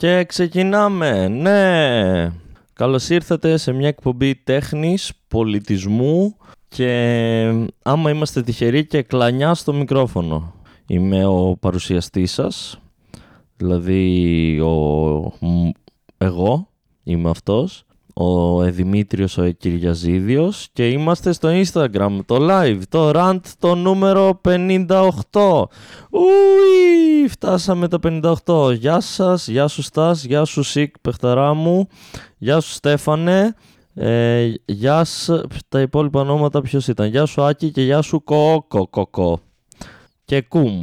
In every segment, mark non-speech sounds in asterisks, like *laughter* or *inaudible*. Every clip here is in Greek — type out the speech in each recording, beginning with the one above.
Και ξεκινάμε, ναι. Καλώς ήρθατε σε μια εκπομπή τέχνης, πολιτισμού και άμα είμαστε τυχεροί και κλανιά στο μικρόφωνο. Είμαι ο παρουσιαστής σας, δηλαδή ο... εγώ είμαι αυτός ο Εδημήτριος ο Κυριαζίδιος και είμαστε στο Instagram, το live, το rant το νούμερο 58. Ουι, φτάσαμε το 58. Γεια σας, γεια σου Στάς, γεια σου Σικ παιχταρά μου, γεια σου Στέφανε, ε, γεια σου, τα υπόλοιπα ονόματα ποιος ήταν, γεια σου Άκη και γεια σου Κόκο Κοκό και Κουμ.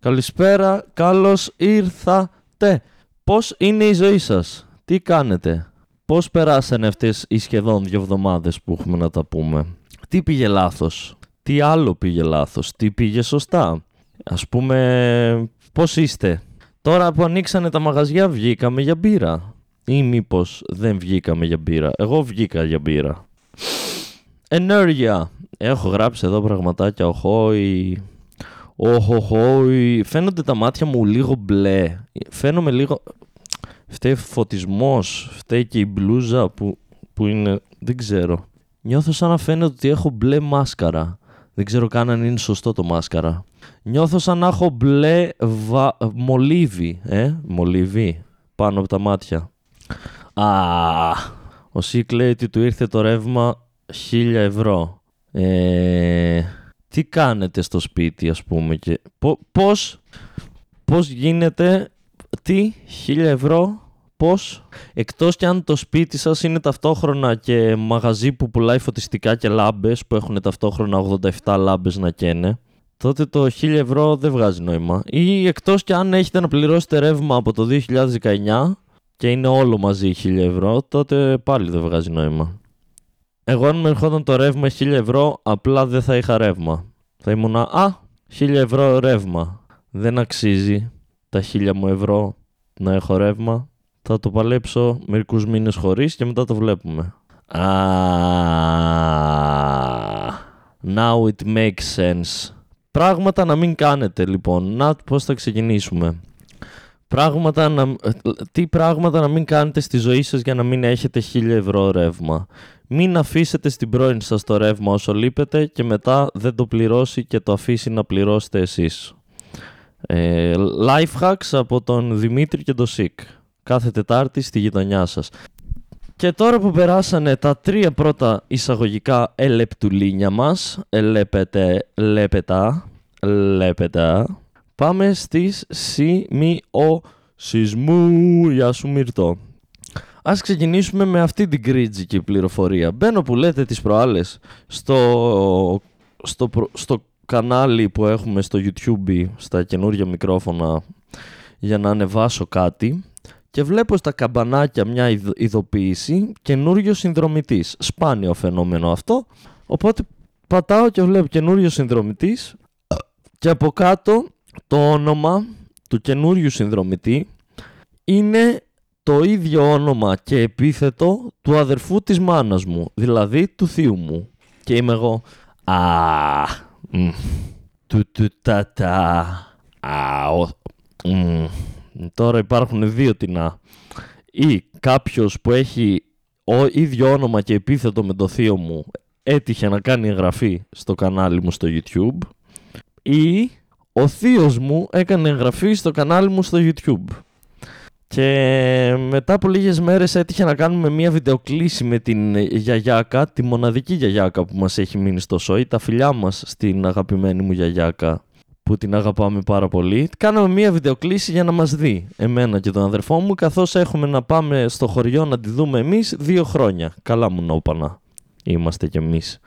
Καλησπέρα, καλώς ήρθατε. Πώς είναι η ζωή σας, τι κάνετε, Πώς περάσανε αυτές οι σχεδόν δύο εβδομάδες που έχουμε να τα πούμε; Τι πήγε λάθος, τι άλλο πήγε λάθος, τι πήγε σωστά; Ας πούμε, πώς είστε; Τώρα που ανοίξανε τα μαγαζιά βγήκαμε για μπύρα. Ή μήπως δεν βγήκαμε για μπύρα; Εγώ βγήκα για μπύρα. Ενέργεια. Έχω γράψει εδώ πραγματάκια. Οχόι. Οχοχόι. Φαίνονται τα μάτια μου λίγο μπλε. Φαίνομαι λίγο φταίει φωτισμός, φταίει και η μπλούζα που, που είναι, δεν ξέρω. Νιώθω σαν να φαίνεται ότι έχω μπλε μάσκαρα. Δεν ξέρω καν αν είναι σωστό το μάσκαρα. Νιώθω σαν να έχω μπλε βα... μολύβι, ε, μολύβι, πάνω από τα μάτια. Α, ο Σίκ λέει ότι του ήρθε το ρεύμα 1000 ευρώ. Ε, τι κάνετε στο σπίτι ας πούμε και πώς, πώς γίνεται τι, 1000 ευρώ, πώς, εκτός και αν το σπίτι σας είναι ταυτόχρονα και μαγαζί που πουλάει φωτιστικά και λάμπες που έχουν ταυτόχρονα 87 λάμπες να καίνε, τότε το 1000 ευρώ δεν βγάζει νόημα. Ή εκτός και αν έχετε να πληρώσετε ρεύμα από το 2019 και είναι όλο μαζί 1000 ευρώ, τότε πάλι δεν βγάζει νόημα. Εγώ αν με ερχόταν το ρεύμα 1000 ευρώ, απλά δεν θα είχα ρεύμα. Θα ήμουν α, 1000 ευρώ ρεύμα. Δεν αξίζει τα χίλια μου ευρώ να έχω ρεύμα. Θα το παλέψω μερικούς μήνες χωρίς και μετά το βλέπουμε. Ah, now it makes sense. Πράγματα να μην κάνετε λοιπόν. Να πώς θα ξεκινήσουμε; Πράγματα να, τι πράγματα να μην κάνετε στη ζωή σας για να μην έχετε χίλια ευρώ ρεύμα; Μην αφήσετε στην πρώην σας το ρεύμα όσο λείπετε και μετά δεν το πληρώσει και το αφήσει να πληρώσετε εσείς. Ε, life hacks από τον Δημήτρη και τον Σικ. Κάθε Τετάρτη στη γειτονιά σας. Και τώρα που περάσανε τα τρία πρώτα εισαγωγικά ελεπτουλίνια μας, ελέπετε, λέπετα, λέπετα, πάμε στις σημειωσισμού. Γεια σου Μυρτώ. Ας ξεκινήσουμε με αυτή την κρίτζικη πληροφορία. Μπαίνω που λέτε τις προάλλες στο, στο, στο κανάλι που έχουμε στο YouTube στα καινούργια μικρόφωνα για να ανεβάσω κάτι και βλέπω στα καμπανάκια μια ειδοποίηση καινούριο συνδρομητής. Σπάνιο φαινόμενο αυτό. Οπότε πατάω και βλέπω καινούριο συνδρομητής και από κάτω το όνομα του καινούριου συνδρομητή είναι το ίδιο όνομα και επίθετο του αδερφού της μάνας μου, δηλαδή του θείου μου. Και είμαι εγώ, α, του του τα τα. Τώρα υπάρχουν δύο τεινά. Ή κάποιος που έχει ο ίδιο όνομα και επίθετο με το θείο μου έτυχε να κάνει εγγραφή στο κανάλι μου στο YouTube ή ο θείος μου έκανε εγγραφή στο κανάλι μου στο YouTube. Και μετά από λίγες μέρες έτυχε να κάνουμε μια βιντεοκλήση με την γιαγιάκα, τη μοναδική γιαγιάκα που μας έχει μείνει στο σόι, τα φιλιά μας στην αγαπημένη μου γιαγιάκα που την αγαπάμε πάρα πολύ. Κάναμε μια βιντεοκλήση για να μας δει εμένα και τον αδερφό μου καθώς έχουμε να πάμε στο χωριό να τη δούμε εμείς δύο χρόνια. Καλά μου νόπανα είμαστε κι εμείς.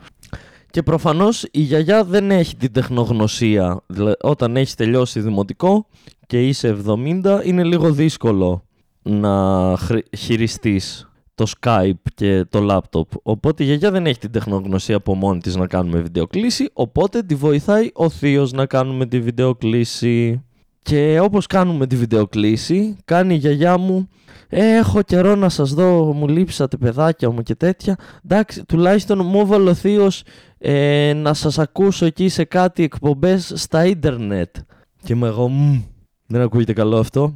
Και προφανώς η γιαγιά δεν έχει την τεχνογνωσία. Δηλαδή, όταν έχεις τελειώσει δημοτικό και είσαι 70 είναι λίγο δύσκολο να χειριστείς το Skype και το laptop. Οπότε η γιαγιά δεν έχει την τεχνογνωσία από μόνη της να κάνουμε βιντεοκλήση, οπότε τη βοηθάει ο θείος να κάνουμε τη βιντεοκλήση. Και όπως κάνουμε τη βιντεοκλήση, κάνει η γιαγιά μου έχω καιρό να σας δω, μου λείψατε παιδάκια μου και τέτοια. Εντάξει, τουλάχιστον μου έβαλε ο θείος ε, να σας ακούσω εκεί σε κάτι εκπομπές στα ίντερνετ. Και είμαι εγώ, δεν ακούγεται καλό αυτό.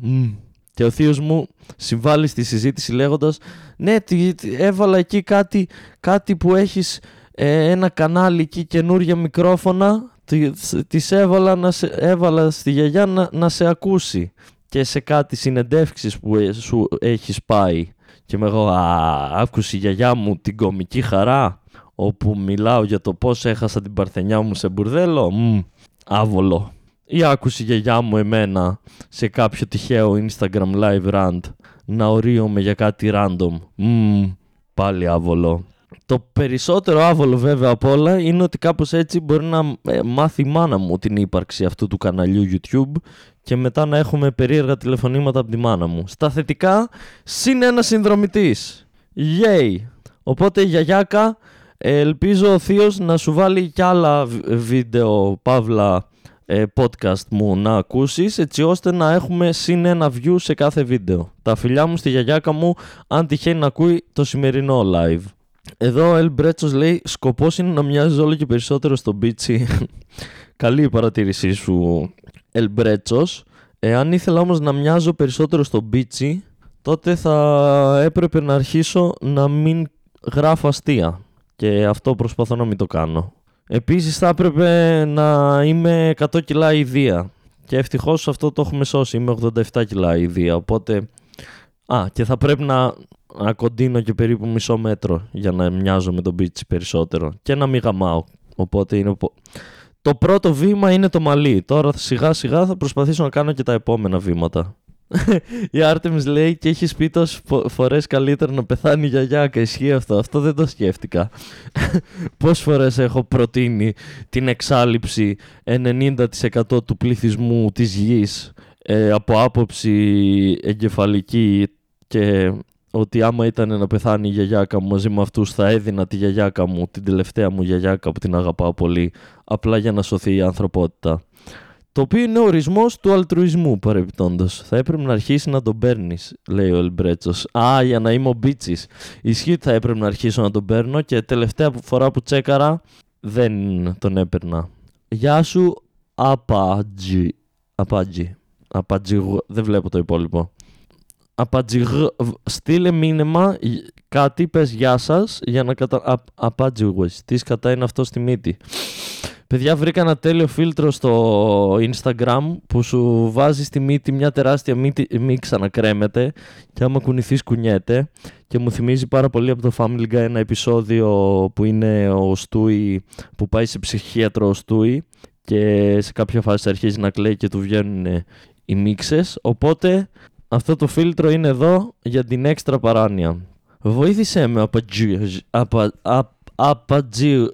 Και ο θείος μου συμβάλλει στη συζήτηση λέγοντας «Ναι, τι, τι, έβαλα εκεί κάτι, κάτι που έχεις ε, ένα κανάλι εκεί καινούργια μικρόφωνα της έβαλα, να σε, έβαλα στη γιαγιά να, να σε ακούσει και σε κάτι συνεντεύξεις που ε, σου έχεις πάει και με εγώ «Α, άκουσε η γιαγιά μου την κομική χαρά» όπου μιλάω για το πώς έχασα την παρθενιά μου σε μπουρδέλο. Μ, άβολο. Ή άκουσε η γιαγιά μου εμένα σε κάποιο τυχαίο Instagram live rant να ορίομαι για κάτι random. Μ, πάλι άβολο. Το περισσότερο άβολο βέβαια από όλα είναι ότι κάπως έτσι μπορεί να ε, μάθει η μάνα μου την ύπαρξη αυτού του καναλιού YouTube και μετά να έχουμε περίεργα τηλεφωνήματα από τη μάνα μου. Στα θετικά, συν ένα συνδρομητής. Yay! Οπότε γιαγιάκα Ελπίζω ο Θείος να σου βάλει κι άλλα βίντεο, παύλα, ε, podcast μου να ακούσεις έτσι ώστε να έχουμε συν ένα view σε κάθε βίντεο. Τα φιλιά μου στη γιαγιάκα μου αν τυχαίνει να ακούει το σημερινό live. Εδώ ο Ελ Μπρέτσος λέει σκοπός είναι να μοιάζει όλο και περισσότερο στο μπίτσι. *laughs* Καλή η παρατήρησή σου Ελ Μπρέτσος. Εάν ήθελα όμως να μοιάζω περισσότερο στο μπίτσι τότε θα έπρεπε να αρχίσω να μην γράφω αστεία και αυτό προσπαθώ να μην το κάνω. Επίσης θα έπρεπε να είμαι 100 κιλά ιδία και ευτυχώς αυτό το έχουμε σώσει, είμαι 87 κιλά ιδία, οπότε... Α, και θα πρέπει να, να κοντίνω και περίπου μισό μέτρο για να μοιάζω με τον πίτσι περισσότερο και να μην γαμάω, οπότε είναι... Το πρώτο βήμα είναι το μαλλί. Τώρα σιγά σιγά θα προσπαθήσω να κάνω και τα επόμενα βήματα. *laughs* η Άρτεμις λέει και έχει πει τόσες φορές καλύτερα να πεθάνει η γιαγιάκα. Ισχύει αυτό. Αυτό δεν το σκέφτηκα. *laughs* Πόσες φορές έχω προτείνει την εξάλληψη 90% του πληθυσμού της γης ε, από άποψη εγκεφαλική και ότι άμα ήταν να πεθάνει η γιαγιάκα μου μαζί με αυτούς θα έδινα τη γιαγιάκα μου, την τελευταία μου γιαγιάκα που την αγαπάω πολύ, απλά για να σωθεί η ανθρωπότητα. Το οποίο είναι ο ορισμός του αλτρουισμού παρεμπιπτόντως. Θα έπρεπε να αρχίσει να τον παίρνεις, λέει ο Ελμπρέτσος. Α, για να είμαι ο Μπίτσι. Ισχύει ότι θα έπρεπε να αρχίσω να τον παίρνω και τελευταία φορά που τσέκαρα δεν τον έπαιρνα. Γεια σου, Απάτζι. Απάτζι. Απάτζι. Δεν βλέπω το υπόλοιπο. Απάτζι. Στείλε μήνυμα κάτι, πες γεια σας για να κατα. Απάτζι. Τι κατά είναι αυτό στη μύτη. Παιδιά, βρήκα ένα τέλειο φίλτρο στο Instagram που σου βάζει στη μύτη μια τεράστια μύτη, μη ξανακρέμεται και άμα κουνηθείς κουνιέται και μου θυμίζει πάρα πολύ από το Family Guy ένα επεισόδιο που είναι ο Στούι που πάει σε ψυχίατρο ο Στούι και σε κάποια φάση αρχίζει να κλαίει και του βγαίνουν οι μίξες οπότε αυτό το φίλτρο είναι εδώ για την έξτρα παράνοια. Βοήθησέ με απατζι,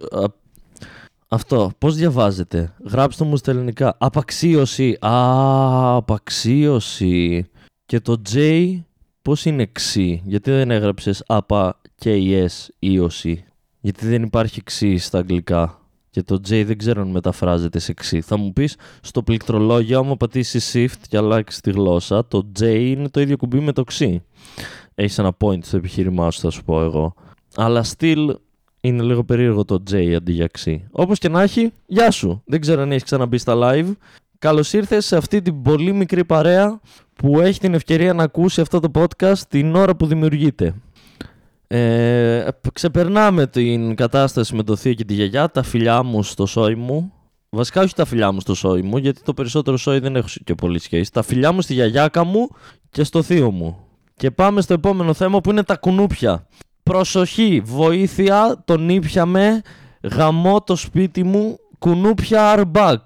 αυτό, πώς διαβάζετε. Γράψτε μου στα ελληνικά. Απαξίωση. Α, απαξίωση. Και το J, πώς είναι ξύ. Γιατί δεν έγραψες απα και S ίωση; Γιατί δεν υπάρχει ξύ στα αγγλικά. Και το J δεν ξέρω αν μεταφράζεται σε ξύ. Θα μου πεις, στο πληκτρολόγιο, άμα πατήσεις shift και αλλάξεις τη γλώσσα, το J είναι το ίδιο κουμπί με το ξύ. Έχεις ένα point στο επιχείρημά σου, θα σου πω εγώ. Αλλά still είναι λίγο περίεργο το J αντί για X. Όπως και να έχει, γεια σου. Δεν ξέρω αν έχεις ξαναμπεί στα live. Καλώς ήρθες σε αυτή την πολύ μικρή παρέα που έχει την ευκαιρία να ακούσει αυτό το podcast την ώρα που δημιουργείται. Ε, ξεπερνάμε την κατάσταση με το θείο και τη γιαγιά, τα φιλιά μου στο σόι μου. Βασικά όχι τα φιλιά μου στο σόι μου, γιατί το περισσότερο σόι δεν έχω και πολύ σχέση. Τα φιλιά μου στη γιαγιάκα μου και στο θείο μου. Και πάμε στο επόμενο θέμα που είναι τα κουνούπια. Προσοχή, βοήθεια, τον ήπιαμε, γαμώ το σπίτι μου, κουνούπια are back.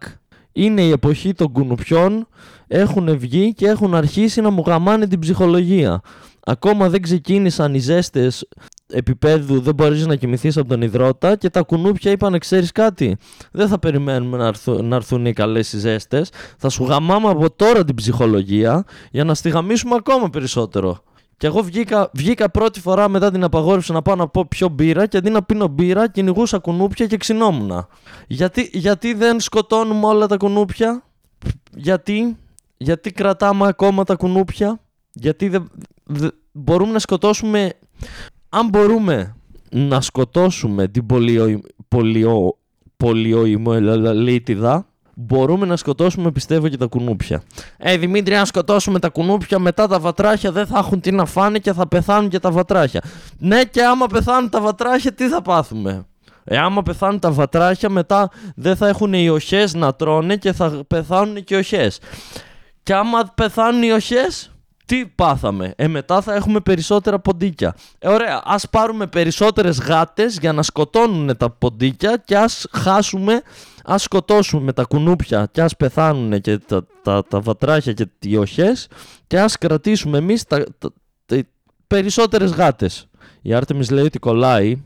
Είναι η εποχή των κουνουπιών, έχουν βγει και έχουν αρχίσει να μου γαμάνε την ψυχολογία. Ακόμα δεν ξεκίνησαν οι ζέστες επίπεδου δεν μπορείς να κοιμηθείς από τον υδρότα και τα κουνούπια είπαν ξέρεις κάτι δεν θα περιμένουμε να, να έρθουν οι καλές οι ζέστες θα σου γαμάμε από τώρα την ψυχολογία για να στιγαμίσουμε ακόμα περισσότερο και εγώ βγήκα, βγήκα πρώτη φορά μετά την απαγόρευση να πάω να πω πιο μπύρα και αντί να πίνω μπύρα κυνηγούσα κουνούπια και ξυνόμουν. Γιατί, γιατί δεν σκοτώνουμε όλα τα κουνούπια, γιατί, γιατί κρατάμε ακόμα τα κουνούπια, γιατί δεν, μπορούμε να σκοτώσουμε, αν μπορούμε να σκοτώσουμε την πολιο, πολιο, πολιοημολίτιδα, μπορούμε να σκοτώσουμε πιστεύω και τα κουνούπια. Ε, Δημήτρη, αν σκοτώσουμε τα κουνούπια, μετά τα βατράχια δεν θα έχουν τι να φάνε και θα πεθάνουν και τα βατράχια. Ναι, και άμα πεθάνουν τα βατράχια, τι θα πάθουμε; Ε, άμα πεθάνουν τα βατράχια, μετά δεν θα έχουν οι οχές να τρώνε και θα πεθάνουν και οι οχές. Και άμα πεθάνουν οι οχές, τι πάθαμε; Ε, μετά θα έχουμε περισσότερα ποντίκια. Ε, ωραία, ας πάρουμε περισσότερες γάτες για να σκοτώνουν τα ποντίκια και ας χάσουμε, ας σκοτώσουμε τα κουνούπια και ας πεθάνουν και τα, τα, τα βατράχια και οι οχές και ας κρατήσουμε εμείς τα, τα, τα, περισσότερες γάτες. Η Άρτεμις λέει ότι κολλάει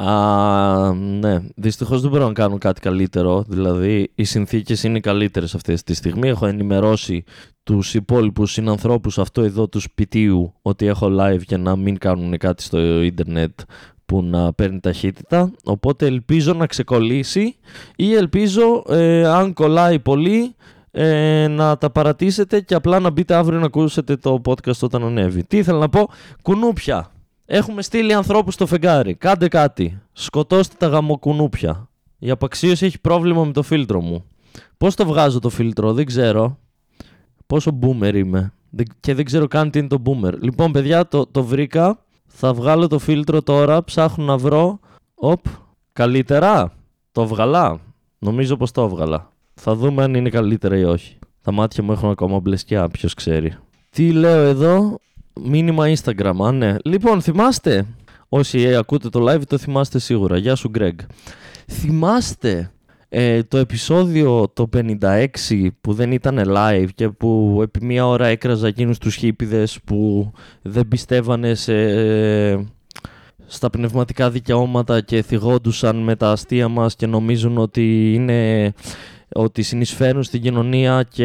Α, ναι, δυστυχώς δεν μπορώ να κάνω κάτι καλύτερο. Δηλαδή, οι συνθήκες είναι καλύτερες αυτή τη στιγμή. Έχω ενημερώσει τους υπόλοιπους συνανθρώπους αυτό εδώ του σπιτίου ότι έχω live για να μην κάνουν κάτι στο ίντερνετ που να παίρνει ταχύτητα. Οπότε ελπίζω να ξεκολλήσει ή ελπίζω ε, αν κολλάει πολύ ε, να τα παρατήσετε και απλά να μπείτε αύριο να ακούσετε το podcast όταν ανέβει. Τι ήθελα να πω, κουνούπια. Έχουμε στείλει ανθρώπους στο φεγγάρι. Κάντε κάτι. Σκοτώστε τα γαμοκουνούπια. Η απαξίωση έχει πρόβλημα με το φίλτρο μου. Πώς το βγάζω το φίλτρο, δεν ξέρω. Πόσο boomer είμαι. Και δεν ξέρω καν τι είναι το boomer. Λοιπόν, παιδιά, το, το βρήκα. Θα βγάλω το φίλτρο τώρα. Ψάχνω να βρω. Οπ. Καλύτερα. Το βγαλά. Νομίζω πως το έβγαλα. Θα δούμε αν είναι καλύτερα ή όχι. Τα μάτια μου έχουν ακόμα μπλεσκιά, ποιος ξέρει. Τι λέω εδώ; Μήνυμα Instagram, α, ναι. Λοιπόν, θυμάστε, όσοι ακούτε το live το θυμάστε σίγουρα. Γεια σου, Greg. Θυμάστε ε, το επεισόδιο το 56 που δεν ήταν live και που επί μία ώρα έκραζα εκείνους τους χίπιδες που δεν πιστεύανε σε, ε, στα πνευματικά δικαιώματα και θυγόντουσαν με τα αστεία μας και νομίζουν ότι είναι ότι συνεισφέρουν στην κοινωνία και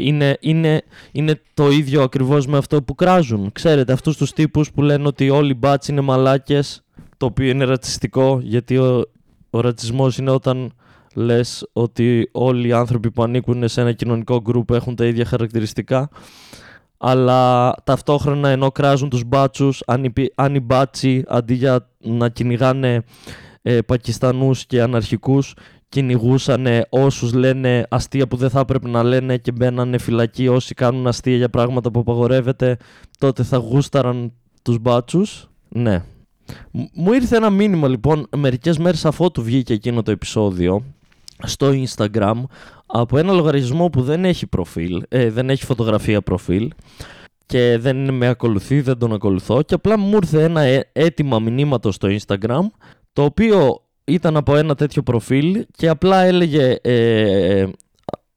είναι, είναι, είναι το ίδιο ακριβώς με αυτό που κράζουν. Ξέρετε, αυτούς τους τύπους που λένε ότι όλοι οι μπάτσι είναι μαλάκες, το οποίο είναι ρατσιστικό, γιατί ο, ο ρατσισμός είναι όταν λες ότι όλοι οι άνθρωποι που ανήκουν σε ένα κοινωνικό γκρουπ έχουν τα ίδια χαρακτηριστικά, αλλά ταυτόχρονα ενώ κράζουν τους μπάτσους, αν οι, μπάτσι αντί για να κυνηγάνε ε, Πακιστανούς και αναρχικούς κυνηγούσαν όσους λένε αστεία που δεν θα έπρεπε να λένε και μπαίνανε φυλακή όσοι κάνουν αστεία για πράγματα που απαγορεύεται τότε θα γούσταραν τους μπάτσους. Ναι. Μου ήρθε ένα μήνυμα λοιπόν μερικές μέρες αφότου βγήκε εκείνο το επεισόδιο στο Instagram από ένα λογαριασμό που δεν έχει προφίλ, ε, δεν έχει φωτογραφία προφίλ και δεν με ακολουθεί, δεν τον ακολουθώ και απλά μου ήρθε ένα έτοιμα μηνύματος στο Instagram το οποίο ήταν από ένα τέτοιο προφίλ και απλά έλεγε ε,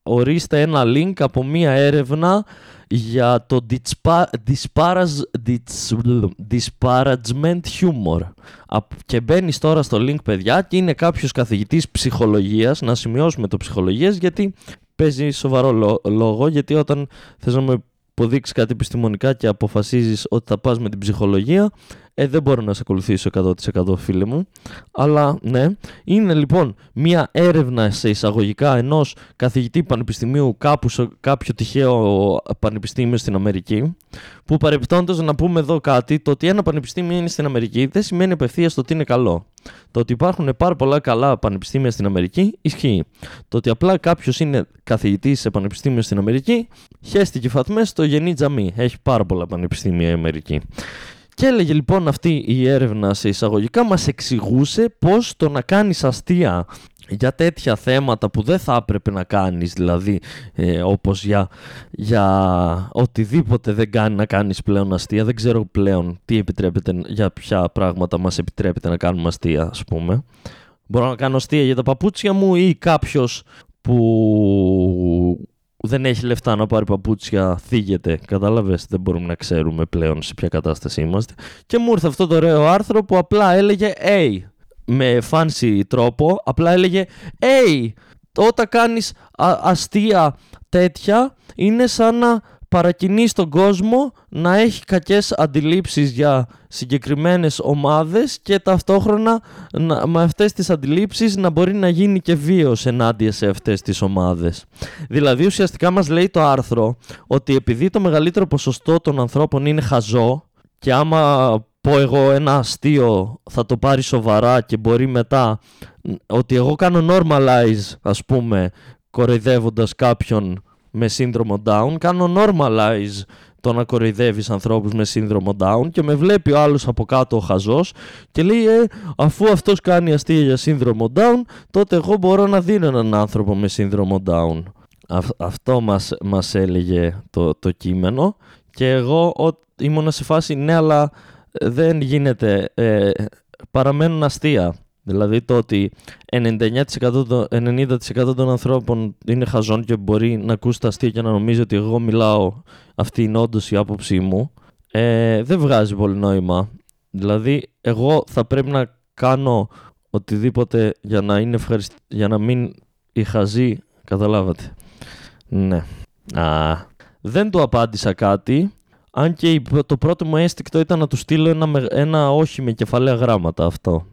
ορίστε ένα link από μία έρευνα για το disparagement humor. Και μπαίνεις τώρα στο link, παιδιά, και είναι κάποιος καθηγητής ψυχολογίας, να σημειώσουμε το ψυχολογίας, γιατί παίζει σοβαρό λόγο, γιατί όταν θες να με αποδείξει κάτι επιστημονικά και αποφασίζεις ότι θα πας με την ψυχολογία, ε, δεν μπορώ να σε ακολουθήσω 100% φίλε μου. Αλλά ναι, είναι λοιπόν μια έρευνα σε εισαγωγικά ενός καθηγητή πανεπιστημίου κάπου σε κάποιο τυχαίο πανεπιστήμιο στην Αμερική. Που παρεπιπτόντως να πούμε εδώ κάτι, το ότι ένα πανεπιστήμιο είναι στην Αμερική δεν σημαίνει απευθείας το ότι είναι καλό. Το ότι υπάρχουν πάρα πολλά καλά πανεπιστήμια στην Αμερική ισχύει. Το ότι απλά κάποιος είναι καθηγητής σε πανεπιστήμιο στην Αμερική, χέστηκε φατμές στο γενή τζαμί. Έχει πάρα πολλά πανεπιστήμια η Αμερική. Και έλεγε λοιπόν αυτή η έρευνα σε εισαγωγικά μας εξηγούσε πως το να κάνεις αστεία για τέτοια θέματα που δεν θα έπρεπε να κάνεις δηλαδή ε, όπως για, για οτιδήποτε δεν κάνει να κάνεις πλέον αστεία. Δεν ξέρω πλέον τι επιτρέπεται για ποια πράγματα μας επιτρέπεται να κάνουμε αστεία ας πούμε. Μπορώ να κάνω αστεία για τα παπούτσια μου ή κάποιος που δεν έχει λεφτά να πάρει παπούτσια, θίγεται. Κατάλαβες, δεν μπορούμε να ξέρουμε πλέον σε ποια κατάσταση είμαστε. Και μου ήρθε αυτό το ωραίο άρθρο που απλά έλεγε Hey, με fancy τρόπο, απλά έλεγε Hey, όταν κάνεις αστεία τέτοια, είναι σαν να παρακινεί στον κόσμο να έχει κακές αντιλήψεις για συγκεκριμένες ομάδες και ταυτόχρονα να, με αυτές τις αντιλήψεις να μπορεί να γίνει και βίος ενάντια σε αυτές τις ομάδες. Δηλαδή ουσιαστικά μας λέει το άρθρο ότι επειδή το μεγαλύτερο ποσοστό των ανθρώπων είναι χαζό και άμα πω εγώ ένα αστείο θα το πάρει σοβαρά και μπορεί μετά ότι εγώ κάνω normalize ας πούμε κοροϊδεύοντας κάποιον με σύνδρομο Down. Κάνω normalize το να κοροϊδεύεις ανθρώπους με σύνδρομο Down και με βλέπει ο άλλος από κάτω ο χαζός και λέει ε, αφού αυτός κάνει αστεία για σύνδρομο Down τότε εγώ μπορώ να δίνω έναν άνθρωπο με σύνδρομο Down. αυτό μας, μας έλεγε το, το κείμενο και εγώ ο, ήμουν σε φάση ναι αλλά δεν γίνεται, ε, παραμένουν αστεία. Δηλαδή το ότι 99% 90% των ανθρώπων είναι χαζόν και μπορεί να ακούσει τα αστεία και να νομίζει ότι εγώ μιλάω, αυτή είναι όντως η άποψή μου, ε, δεν βγάζει πολύ νόημα. Δηλαδή εγώ θα πρέπει να κάνω οτιδήποτε για να, είναι για να μην η χαζή, καταλάβατε. Ναι. Α, δεν του απάντησα κάτι, αν και το πρώτο μου αίσθηκτο ήταν να του στείλω ένα, ένα όχι με κεφαλαία γράμματα αυτό.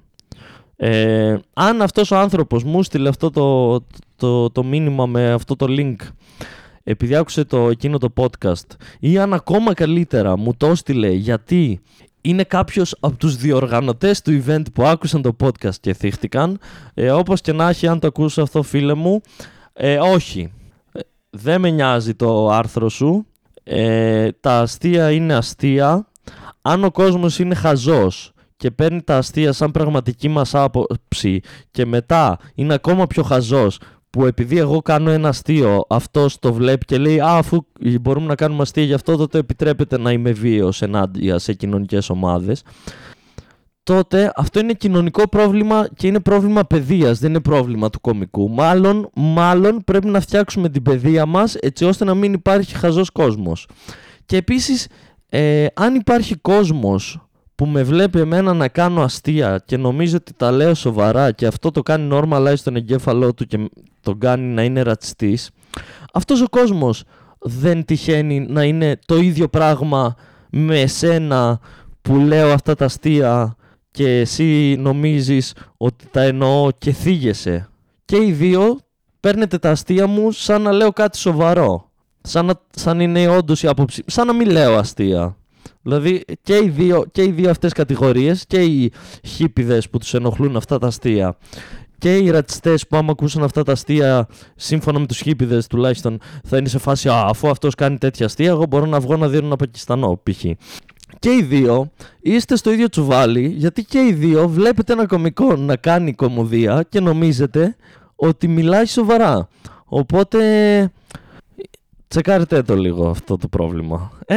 Ε, αν αυτός ο άνθρωπος μου στείλε αυτό το, το, το, μήνυμα με αυτό το link επειδή άκουσε το, εκείνο το podcast ή αν ακόμα καλύτερα μου το στείλε γιατί είναι κάποιος από τους διοργανωτές του event που άκουσαν το podcast και θύχτηκαν ε, όπως και να έχει αν το ακούσει αυτό φίλε μου ε, όχι. Ε, δεν με νοιάζει το άρθρο σου. Ε, τα αστεία είναι αστεία. Αν ο κόσμος είναι χαζός και παίρνει τα αστεία σαν πραγματική μας άποψη και μετά είναι ακόμα πιο χαζός που επειδή εγώ κάνω ένα αστείο, αυτός το βλέπει και λέει «Α, αφού μπορούμε να κάνουμε αστεία γι' αυτό, τότε επιτρέπεται να είμαι βίαιος ενάντια σε κοινωνικές ομάδες». Τότε αυτό είναι κοινωνικό πρόβλημα και είναι πρόβλημα παιδείας, δεν είναι πρόβλημα του κομικού. Μάλλον, μάλλον πρέπει να φτιάξουμε την παιδεία μας έτσι ώστε να μην υπάρχει χαζός κόσμος. Και επίσης, ε, αν υπάρχει κόσμος που με βλέπει εμένα να κάνω αστεία και νομίζει ότι τα λέω σοβαρά και αυτό το κάνει normalize στον εγκέφαλό του και τον κάνει να είναι ρατσιστής, αυτός ο κόσμος δεν τυχαίνει να είναι το ίδιο πράγμα με εσένα που λέω αυτά τα αστεία και εσύ νομίζεις ότι τα εννοώ και θίγεσαι. Και οι δύο παίρνετε τα αστεία μου σαν να λέω κάτι σοβαρό. Σαν, να, σαν είναι όντως η άποψη. Σαν να μην λέω αστεία. Δηλαδή και οι δύο, και οι δύο αυτές κατηγορίες και οι χίπιδες που τους ενοχλούν αυτά τα αστεία και οι ρατσιστές που άμα ακούσουν αυτά τα αστεία, σύμφωνα με τους χίπιδε τουλάχιστον, θα είναι σε φάση Α, αφού αυτός κάνει τέτοια αστεία, εγώ μπορώ να βγω να δίνω ένα Πακιστανό, π.χ. Και οι δύο είστε στο ίδιο τσουβάλι, γιατί και οι δύο βλέπετε ένα κομικό να κάνει κομμωδία και νομίζετε ότι μιλάει σοβαρά. Οπότε τσεκάρετε το λίγο αυτό το πρόβλημα. Ε,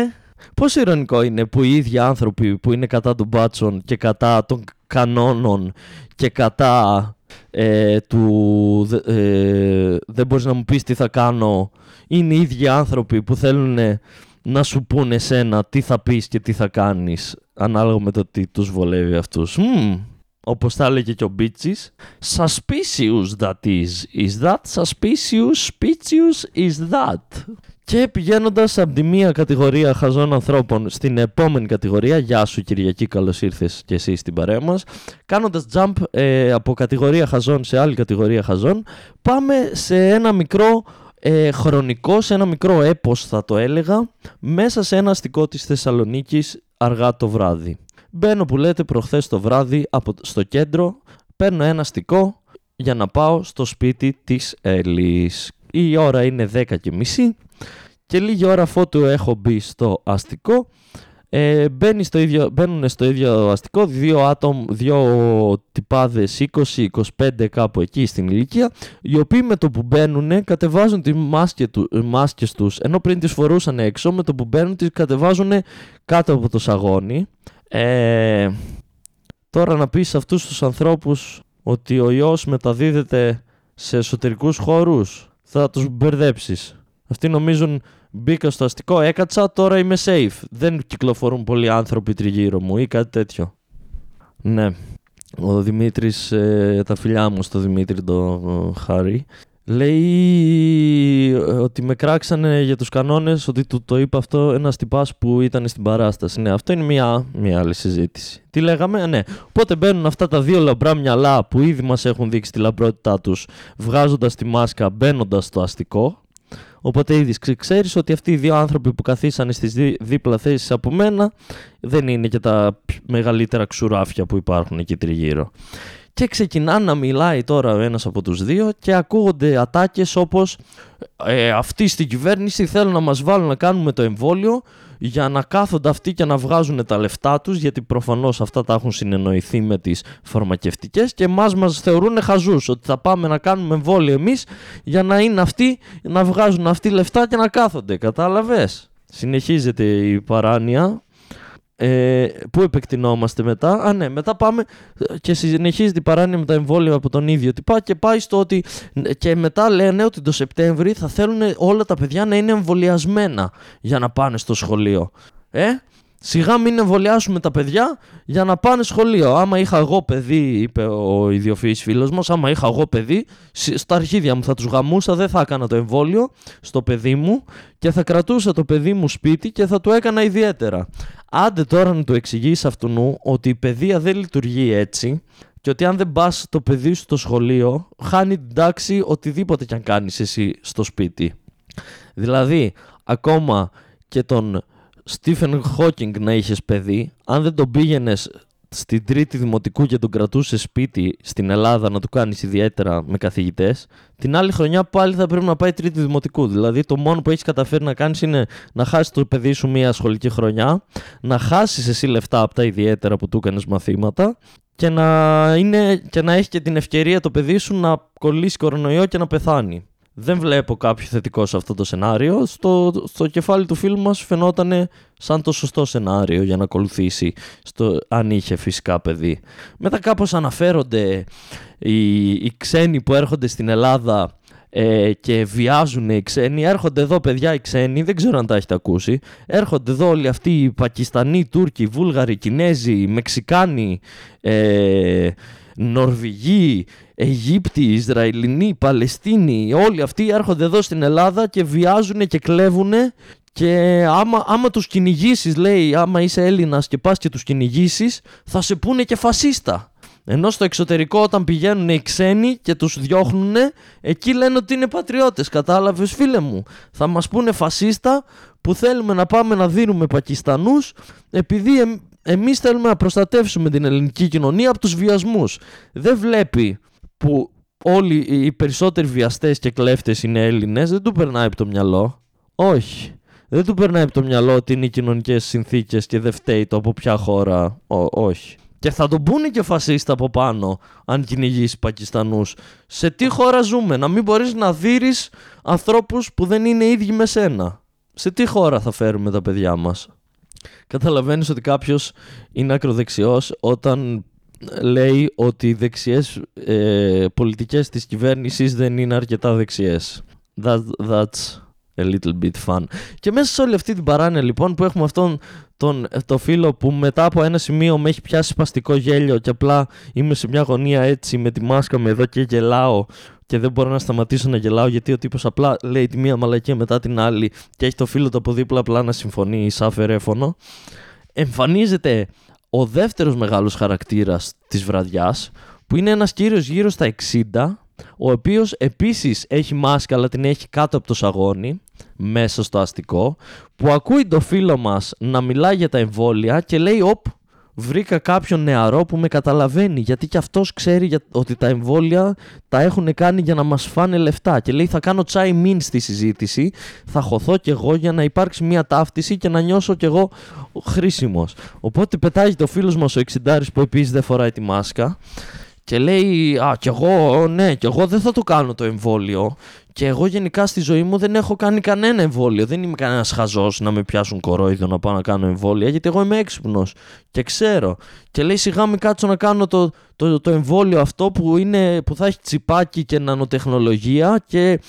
Πόσο ηρωνικό είναι που οι ίδιοι άνθρωποι που είναι κατά των μπάτσων και κατά των κανόνων και κατά ε, του ε, δεν μπορείς να μου πεις τι θα κάνω είναι οι ίδιοι άνθρωποι που θέλουν να σου πούνε εσένα τι θα πεις και τι θα κάνεις ανάλογα με το τι τους βολεύει αυτούς. Mm, όπως θα έλεγε και ο Μπίτσις Suspicious that is. Is that suspicious? Suspicious is that. Και πηγαίνοντας από τη μία κατηγορία χαζών ανθρώπων στην επόμενη κατηγορία, Γεια σου Κυριακή, καλώς ήρθες και εσύ στην παρέα μας. Κάνοντας jump ε, από κατηγορία χαζών σε άλλη κατηγορία χαζών, πάμε σε ένα μικρό ε, χρονικό, σε ένα μικρό έπος θα το έλεγα, μέσα σε ένα αστικό της Θεσσαλονίκης αργά το βράδυ. Μπαίνω που λέτε προχθές το βράδυ από, στο κέντρο, παίρνω ένα αστικό για να πάω στο σπίτι της Έλλης. Η ώρα είναι 10 και μισή και λίγη ώρα αφότου έχω μπει στο αστικό. Ε, στο ίδιο, μπαίνουν στο ίδιο αστικό δύο άτομα, δύο τυπάδες 20-25 κάπου εκεί στην ηλικία οι οποίοι με το που μπαίνουν κατεβάζουν τις μάσκες, του, μάσκες τους. Ενώ πριν τις φορούσαν έξω με το που μπαίνουν τις κατεβάζουν κάτω από το σαγόνι. Ε, τώρα να πεις σε αυτούς τους ανθρώπους ότι ο ιός μεταδίδεται σε εσωτερικούς χώρους θα τους μπερδέψεις. Αυτοί νομίζουν μπήκα στο αστικό, έκατσα, τώρα είμαι safe. Δεν κυκλοφορούν πολλοί άνθρωποι τριγύρω μου ή κάτι τέτοιο. Ναι. Ο Δημήτρης, ε, τα φιλιά μου στο Δημήτρη το Χάρη, λέει ε, ότι με κράξανε για τους κανόνες, ότι του το είπε αυτό ένας τυπάς που ήταν στην παράσταση. Ναι, αυτό είναι μια, μια άλλη συζήτηση. Τι λέγαμε, ναι. Οπότε μπαίνουν αυτά τα δύο λαμπρά μυαλά που ήδη μας έχουν δείξει τη λαμπρότητά τους, βγάζοντας τη μάσκα, μπαίνοντας στο αστικό, Οπότε ήδη ξέρεις ότι αυτοί οι δύο άνθρωποι που καθίσανε στις δίπλα θέσεις από μένα δεν είναι και τα μεγαλύτερα ξουράφια που υπάρχουν εκεί τριγύρω. και ξεκινά να μιλάει τώρα ο ένας από τους δύο και ακούγονται ατάκες όπως ε, αυτοί στην κυβέρνηση θέλουν να μας βάλουν να κάνουμε το εμβόλιο για να κάθονται αυτοί και να βγάζουν τα λεφτά τους γιατί προφανώς αυτά τα έχουν συνεννοηθεί με τις φαρμακευτικές και εμάς μας θεωρούν χαζούς ότι θα πάμε να κάνουμε εμβόλιο εμείς για να είναι αυτοί να βγάζουν αυτοί λεφτά και να κάθονται κατάλαβες. Συνεχίζεται η παράνοια ε, πού επεκτηνόμαστε μετά; Α, ναι, μετά πάμε και συνεχίζει την παράνοια με τα εμβόλια από τον ίδιο τυπά και πάει στο ότι. Και μετά λένε ότι το Σεπτέμβρη θα θέλουν όλα τα παιδιά να είναι εμβολιασμένα για να πάνε στο σχολείο. Ε, Σιγά μην εμβολιάσουμε τα παιδιά για να πάνε σχολείο. Άμα είχα εγώ παιδί, είπε ο ιδιοφυής φίλος μας, άμα είχα εγώ παιδί, στα αρχίδια μου θα τους γαμούσα, δεν θα έκανα το εμβόλιο στο παιδί μου και θα κρατούσα το παιδί μου σπίτι και θα του έκανα ιδιαίτερα. Άντε τώρα να του εξηγήσει αυτού ότι η παιδεία δεν λειτουργεί έτσι και ότι αν δεν πας το παιδί σου στο σχολείο, χάνει την τάξη οτιδήποτε κι αν κάνεις εσύ στο σπίτι. Δηλαδή, ακόμα και τον Στίφεν Χόκινγκ να είχες παιδί, αν δεν τον πήγαινες στην τρίτη δημοτικού και τον κρατούσε σπίτι στην Ελλάδα να του κάνεις ιδιαίτερα με καθηγητές, την άλλη χρονιά πάλι θα πρέπει να πάει τρίτη δημοτικού. Δηλαδή το μόνο που έχεις καταφέρει να κάνεις είναι να χάσεις το παιδί σου μία σχολική χρονιά, να χάσεις εσύ λεφτά από τα ιδιαίτερα που του έκανες μαθήματα και να, είναι, και να έχει και την ευκαιρία το παιδί σου να κολλήσει κορονοϊό και να πεθάνει δεν βλέπω κάποιο θετικό σε αυτό το σενάριο. Στο, στο κεφάλι του φίλου μας φαινόταν σαν το σωστό σενάριο για να ακολουθήσει στο, αν είχε φυσικά παιδί. Μετά κάπως αναφέρονται οι, οι ξένοι που έρχονται στην Ελλάδα ε, και βιάζουν οι ξένοι. Έρχονται εδώ παιδιά οι ξένοι, δεν ξέρω αν τα έχετε ακούσει. Έρχονται εδώ όλοι αυτοί οι Πακιστανοί, Τούρκοι, Βούλγαροι, Κινέζοι, Μεξικάνοι, ε, Νορβηγοί, Αιγύπτιοι, Ισραηλινοί, Παλαιστίνοι, όλοι αυτοί έρχονται εδώ στην Ελλάδα και βιάζουν και κλέβουν και άμα, άμα τους κυνηγήσεις, λέει, άμα είσαι Έλληνας και πας και τους κυνηγήσεις, θα σε πούνε και φασίστα. Ενώ στο εξωτερικό όταν πηγαίνουν οι ξένοι και τους διώχνουν, εκεί λένε ότι είναι πατριώτες, κατάλαβες φίλε μου. Θα μας πούνε φασίστα που θέλουμε να πάμε να δίνουμε Πακιστανούς επειδή εμείς θέλουμε να προστατεύσουμε την ελληνική κοινωνία από τους βιασμούς. Δεν βλέπει που όλοι οι περισσότεροι βιαστές και κλέφτες είναι Έλληνες, δεν του περνάει από το μυαλό. Όχι. Δεν του περνάει από το μυαλό ότι είναι οι κοινωνικές συνθήκες και δεν φταίει το από ποια χώρα. όχι. Και θα τον πούνε και φασίστα από πάνω, αν κυνηγήσει Πακιστανούς. Σε τι χώρα ζούμε, να μην μπορείς να δει ανθρώπους που δεν είναι ίδιοι με σένα. Σε τι χώρα θα φέρουμε τα παιδιά μας. Καταλαβαίνεις ότι κάποιος είναι ακροδεξιός όταν λέει ότι οι δεξιές ε, πολιτικές της κυβέρνησης δεν είναι αρκετά δεξιές. That, that's a little bit fun. Και μέσα σε όλη αυτή την παράνοια λοιπόν που έχουμε αυτόν τον το φίλο που μετά από ένα σημείο με έχει πιάσει σπαστικό γέλιο και απλά είμαι σε μια γωνία έτσι με τη μάσκα μου εδώ και γελάω και δεν μπορώ να σταματήσω να γελάω γιατί ο τύπος απλά λέει τη μία μαλακία μετά την άλλη και έχει το φίλο του από δίπλα απλά να συμφωνεί σαν φερέφωνο. Εμφανίζεται ο δεύτερος μεγάλος χαρακτήρας της βραδιάς που είναι ένας κύριος γύρω στα 60 ο οποίος επίσης έχει μάσκα αλλά την έχει κάτω από το σαγόνι μέσα στο αστικό που ακούει το φίλο μας να μιλάει για τα εμβόλια και λέει «Οπ, βρήκα κάποιον νεαρό που με καταλαβαίνει γιατί και αυτός ξέρει ότι τα εμβόλια τα έχουν κάνει για να μας φάνε λεφτά. Και λέει θα κάνω τσάι μην στη συζήτηση θα χωθώ κι εγώ για να υπάρξει μια ταύτιση και να νιώσω κι εγώ χρήσιμος οπότε πετάει το φίλος μας ο Εξιντάρης που επίσης δεν φοράει τη μάσκα και λέει, Α, κι εγώ, ναι, κι εγώ δεν θα το κάνω το εμβόλιο. Και εγώ γενικά στη ζωή μου δεν έχω κάνει κανένα εμβόλιο. Δεν είμαι κανένας χαζός να με πιάσουν κορόιδο να πάω να κάνω εμβόλια, γιατί εγώ είμαι έξυπνος και ξέρω. Και λέει, σιγά μην κάτσω να κάνω το, το, το εμβόλιο αυτό που, είναι, που θα έχει τσιπάκι και νανοτεχνολογία και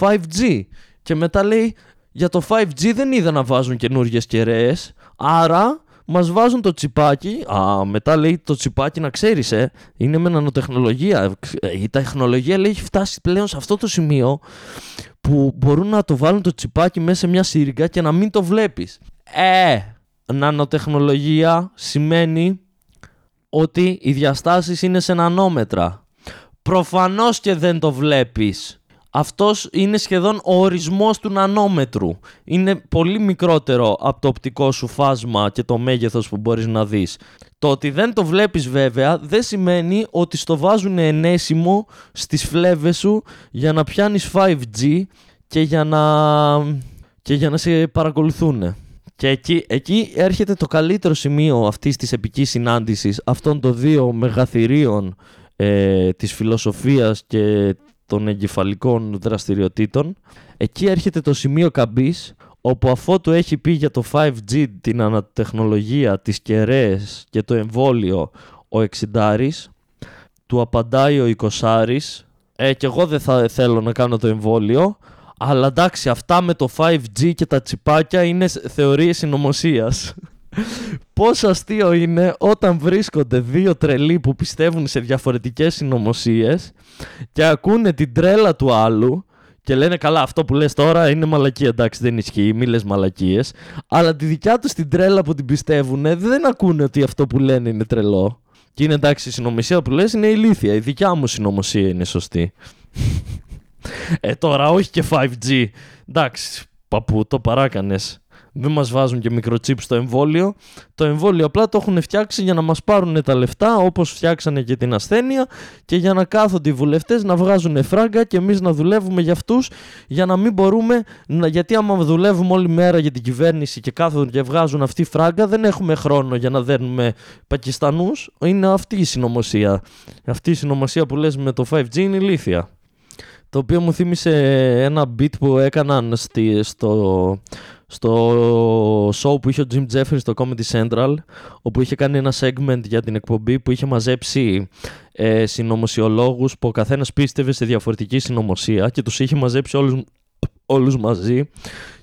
5G. Και μετά λέει, για το 5G δεν είδα να βάζουν καινούριε κεραίες. Άρα μας βάζουν το τσιπάκι. Α, μετά λέει το τσιπάκι να ξέρεις, ε, είναι με νανοτεχνολογία. Η τεχνολογία λέει έχει φτάσει πλέον σε αυτό το σημείο που μπορούν να το βάλουν το τσιπάκι μέσα σε μια σύριγγα και να μην το βλέπεις. Ε, νανοτεχνολογία σημαίνει ότι οι διαστάσεις είναι σε νανόμετρα. Προφανώς και δεν το βλέπεις. Αυτός είναι σχεδόν ο ορισμός του νανόμετρου. Είναι πολύ μικρότερο από το οπτικό σου φάσμα και το μέγεθος που μπορείς να δεις. Το ότι δεν το βλέπεις βέβαια δεν σημαίνει ότι στο βάζουν ενέσιμο στις φλέβες σου για να πιάνεις 5G και για να, και για να σε παρακολουθούν. Και εκεί, εκεί έρχεται το καλύτερο σημείο αυτής της επικής συνάντησης αυτών των δύο μεγαθυρίων ε, της φιλοσοφίας και των εγκεφαλικών δραστηριοτήτων. Εκεί έρχεται το σημείο καμπής όπου αφότου έχει πει για το 5G την ανατεχνολογία, τις κεραίες και το εμβόλιο ο εξιντάρης, του απαντάει ο εικοσάρης, ε, και εγώ δεν θα θέλω να κάνω το εμβόλιο, αλλά εντάξει αυτά με το 5G και τα τσιπάκια είναι θεωρίες συνωμοσίας. Πόσο αστείο είναι όταν βρίσκονται δύο τρελοί που πιστεύουν σε διαφορετικές συνωμοσίες και ακούνε την τρέλα του άλλου και λένε καλά αυτό που λες τώρα είναι μαλακία εντάξει δεν ισχύει μη λες μαλακίες. Αλλά τη δικιά τους την τρέλα που την πιστεύουν δεν ακούνε ότι αυτό που λένε είναι τρελό. Και είναι εντάξει η συνωμοσία που λες είναι ηλίθια. Η δικιά μου συνωμοσία είναι σωστή. Ε τώρα όχι και 5G εντάξει παππού το παράκανες δεν μας βάζουν και μικροτσίπ στο εμβόλιο. Το εμβόλιο απλά το έχουν φτιάξει για να μας πάρουν τα λεφτά όπως φτιάξανε και την ασθένεια και για να κάθονται οι βουλευτές να βγάζουν φράγκα και εμείς να δουλεύουμε για αυτούς για να μην μπορούμε, να, γιατί άμα δουλεύουμε όλη μέρα για την κυβέρνηση και κάθονται και βγάζουν αυτή φράγκα δεν έχουμε χρόνο για να δέρνουμε Πακιστανούς. Είναι αυτή η συνωμοσία. Αυτή η συνωμοσία που λες με το 5G είναι ηλίθια το οποίο μου θύμισε ένα beat που έκαναν στη, στο, στο show που είχε ο Jim Jeffries στο Comedy Central, όπου είχε κάνει ένα segment για την εκπομπή που είχε μαζέψει ε, συνωμοσιολόγους που ο καθένας πίστευε σε διαφορετική συνωμοσία και τους είχε μαζέψει όλους, όλους μαζί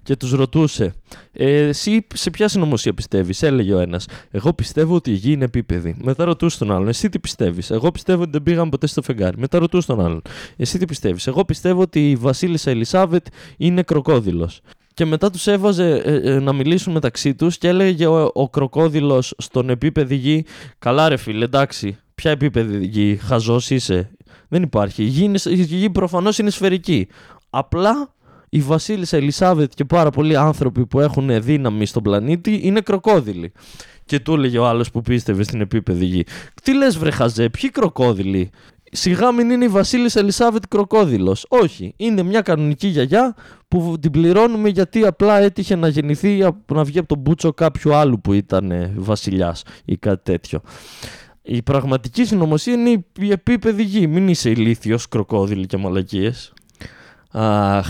και τους ρωτούσε ε, εσύ σε ποια συνωμοσία πιστεύεις; Έλεγε ο ένας εγώ πιστεύω ότι η γη είναι επίπεδη μετά ρωτούσε τον άλλον εσύ τι πιστεύεις; Εγώ πιστεύω ότι δεν πήγαμε ποτέ στο φεγγάρι μετά ρωτούσε τον άλλον εσύ τι πιστεύεις; Εγώ πιστεύω ότι η βασίλισσα Ελισάβετ είναι κροκόδιλος και μετά τους έβαζε ε, ε, να μιλήσουν μεταξύ τους και έλεγε ο, ο κροκόδιλος στον επίπεδη γη «Καλά ρε φίλε, εντάξει, ποια επίπεδη γη, χαζός είσαι». Δεν υπάρχει. Η γη, είναι, η γη προφανώς είναι σφαιρική. Απλά η βασίλισσα Ελισάβετ και πάρα πολλοί άνθρωποι που έχουν δύναμη στον πλανήτη είναι κροκόδιλοι. Και του έλεγε ο άλλος που πίστευε στην επίπεδη γη. Τι λες, βρε χαζέ, ποιοι κροκόδιλοι. Σιγά μην είναι η Βασίλισσα Ελισάβετ κροκόδηλος. Όχι. Είναι μια κανονική γιαγιά που την πληρώνουμε γιατί απλά έτυχε να γεννηθεί να βγει από τον μπούτσο κάποιου άλλου που ήταν βασιλιάς ή κάτι τέτοιο. Η πραγματική συνωμοσία είναι η επίπεδη γη. Μην είσαι ηλίθιος, κροκόδιλοι και μαλακίες. Αχ.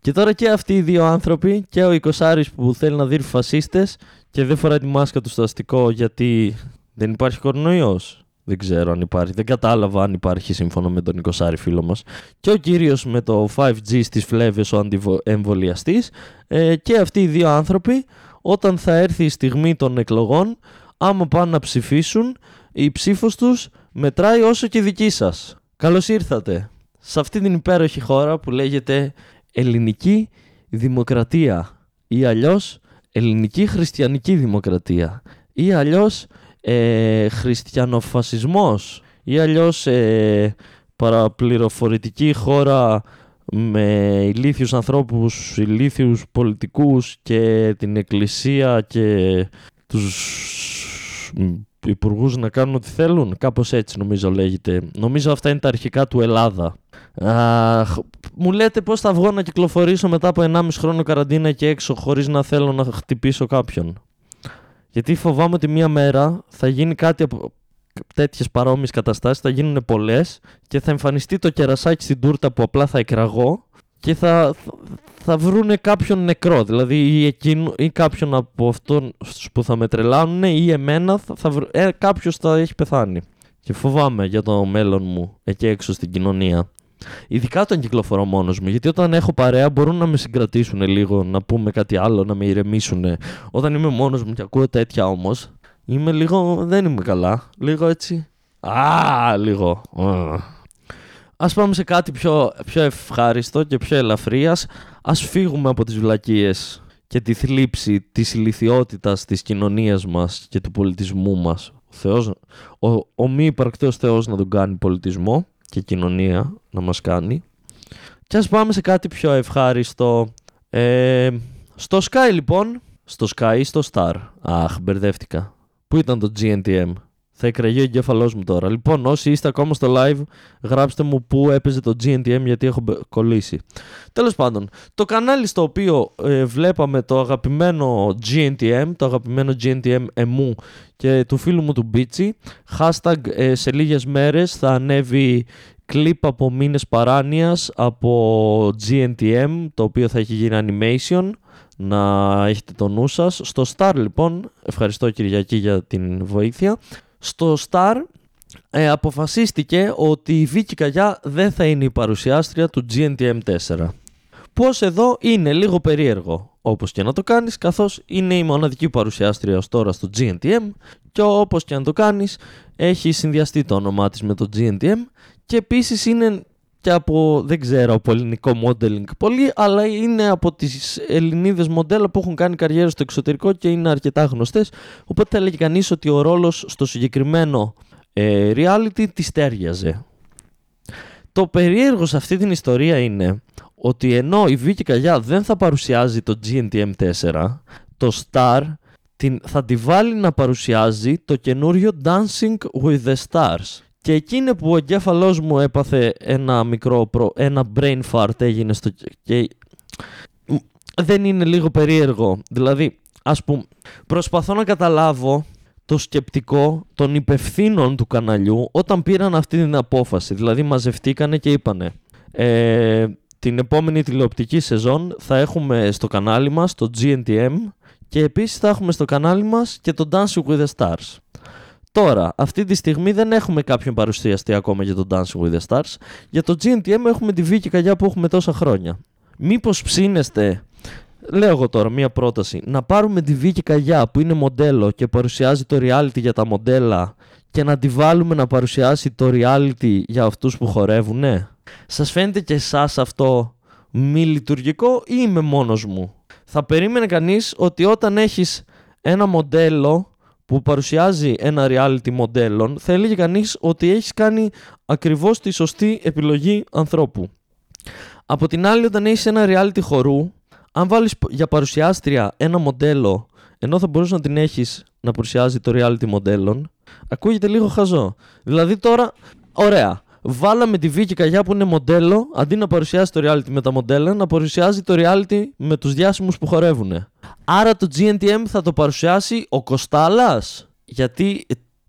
Και τώρα και αυτοί οι δύο άνθρωποι και ο Οικοσάρης που θέλει να δει φασίστες και δεν φοράει τη μάσκα του στο αστικό γιατί δεν υπάρχει κορονοϊός. Δεν ξέρω αν υπάρχει. Δεν κατάλαβα αν υπάρχει σύμφωνο με τον Οικοσάρη φίλο μας. Και ο κύριος με το 5G στις φλέβες ο αντιεμβολιαστής. Ε, και αυτοί οι δύο άνθρωποι όταν θα έρθει η στιγμή των εκλογών άμα πάνε να ψηφίσουν η ψήφος τους μετράει όσο και δική σας. Καλώς ήρθατε σε αυτή την υπέροχη χώρα που λέγεται ελληνική δημοκρατία ή αλλιώς ελληνική χριστιανική δημοκρατία ή αλλιώς ε, χριστιανοφασισμός ή αλλιώς ε, παραπληροφορητική χώρα με ηλίθιους ανθρώπους, ηλίθιους πολιτικούς και την εκκλησία και τους υπουργούς να κάνουν ό,τι θέλουν. Κάπως έτσι νομίζω λέγεται. Νομίζω αυτά είναι τα αρχικά του Ελλάδα. Αχ, μου λέτε πώς θα βγω να κυκλοφορήσω μετά από 1,5 χρόνο καραντίνα και έξω χωρίς να θέλω να χτυπήσω κάποιον. Γιατί φοβάμαι ότι μία μέρα θα γίνει κάτι από τέτοιες παρόμοιες καταστάσεις, θα γίνουν πολλές και θα εμφανιστεί το κερασάκι στην τούρτα που απλά θα εκραγώ και θα, θα βρούνε κάποιον νεκρό. Δηλαδή ή, εκείνο, ή κάποιον από αυτόν που θα με τρελάνουν ή εμένα θα, θα ε, κάποιος θα έχει πεθάνει. Και φοβάμαι για το μέλλον μου εκεί έξω στην κοινωνία. Ειδικά όταν κυκλοφορώ μόνος μου, γιατί όταν έχω παρέα μπορούν να με συγκρατήσουν λίγο, να πούμε κάτι άλλο, να με ηρεμήσουν. Όταν είμαι μόνος μου και ακούω τέτοια όμως, είμαι λίγο. δεν είμαι καλά. Λίγο έτσι. Α, λίγο. Ας πάμε σε κάτι πιο, πιο ευχάριστο και πιο ελαφρύας. Ας φύγουμε από τις βλακίες και τη θλίψη της ηλικιότητας της κοινωνίας μας και του πολιτισμού μας. Ο, Θεός, ο, ο μη υπαρκτός Θεός να τον κάνει πολιτισμό και κοινωνία να μας κάνει. Και ας πάμε σε κάτι πιο ευχάριστο. Ε, στο Sky λοιπόν, στο Sky ή στο Star. Αχ, μπερδεύτηκα. Πού ήταν το GNTM. Θα εκραγεί ο εγκέφαλός μου τώρα. Λοιπόν, όσοι είστε ακόμα στο live, γράψτε μου πού έπαιζε το GNTM γιατί έχω κολλήσει. Τέλος πάντων, το κανάλι στο οποίο ε, βλέπαμε το αγαπημένο GNTM, το αγαπημένο GNTM εμού και του φίλου μου του Μπίτσι, hashtag ε, σε λίγες μέρες θα ανέβει κλιπ από μήνες παράνοιας από GNTM, το οποίο θα έχει γίνει animation να έχετε το νου σας. Στο Star λοιπόν, ευχαριστώ Κυριακή για την βοήθεια. Στο Star ε, αποφασίστηκε ότι η Βίκη Καγιά δεν θα είναι η παρουσιάστρια του GNTM4. Πώς εδώ είναι λίγο περίεργο όπως και να το κάνεις καθώς είναι η μοναδική παρουσιάστρια ως τώρα στο GNTM και όπως και να το κάνεις έχει συνδυαστεί το όνομά της με το GNTM και επίσης είναι και από, δεν ξέρω, από ελληνικό modeling πολύ, αλλά είναι από τις Ελληνίδες μοντέλα που έχουν κάνει καριέρα στο εξωτερικό και είναι αρκετά γνωστές, οπότε θα έλεγε κανείς ότι ο ρόλος στο συγκεκριμένο ε, reality τη τέριαζε. Το περίεργος σε αυτή την ιστορία είναι ότι ενώ η Βίκη Καγιά δεν θα παρουσιάζει το GNTM4, το Star την, θα τη βάλει να παρουσιάζει το καινούριο Dancing with the Stars. Και εκείνη που ο εγκέφαλός μου έπαθε ένα μικρό, προ, ένα brain fart έγινε στο... Και... Δεν είναι λίγο περίεργο. Δηλαδή, ας πούμε, προσπαθώ να καταλάβω το σκεπτικό των υπευθύνων του καναλιού όταν πήραν αυτή την απόφαση. Δηλαδή μαζευτήκανε και είπανε ε, την επόμενη τηλεοπτική σεζόν θα έχουμε στο κανάλι μας το GNTM και επίσης θα έχουμε στο κανάλι μας και το Dancing with the Stars. Τώρα, αυτή τη στιγμή δεν έχουμε κάποιον παρουσιαστή ακόμα για το Dancing with the Stars. Για το GNTM έχουμε τη Βίκη Καγιά που έχουμε τόσα χρόνια. Μήπως ψήνεστε, λέω εγώ τώρα μία πρόταση, να πάρουμε τη Βίκη Καγιά που είναι μοντέλο και παρουσιάζει το reality για τα μοντέλα και να τη βάλουμε να παρουσιάσει το reality για αυτούς που χορεύουν, ναι. Σας φαίνεται και εσάς αυτό μη λειτουργικό ή είμαι μόνος μου; Θα περίμενε κανείς ότι όταν έχεις ένα μοντέλο που παρουσιάζει ένα reality μοντέλων, θα έλεγε κανείς ότι έχεις κάνει ακριβώς τη σωστή επιλογή ανθρώπου. Από την άλλη, όταν έχεις ένα reality χορού, αν βάλεις για παρουσιάστρια ένα μοντέλο, ενώ θα μπορούσες να την έχεις να παρουσιάζει το reality μοντέλων, ακούγεται λίγο χαζό. Δηλαδή τώρα, ωραία, βάλαμε τη Βίκη Καγιά που είναι μοντέλο, αντί να παρουσιάσει το reality με τα μοντέλα, να παρουσιάζει το reality με τους διάσημους που χορεύουν. Άρα το GNTM θα το παρουσιάσει ο Κοστάλας; Γιατί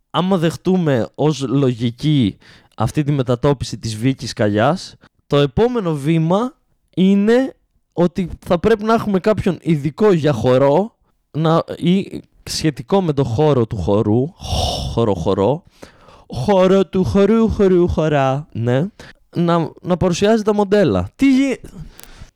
άμα δεχτούμε ως λογική αυτή τη μετατόπιση της Βίκης Καγιάς, το επόμενο βήμα είναι ότι θα πρέπει να έχουμε κάποιον ειδικό για χορό να, ή σχετικό με το χώρο του χορού, χώρο χορό, χώρο του χορού χορού χωρά, ναι, να, να παρουσιάζει τα μοντέλα. Τι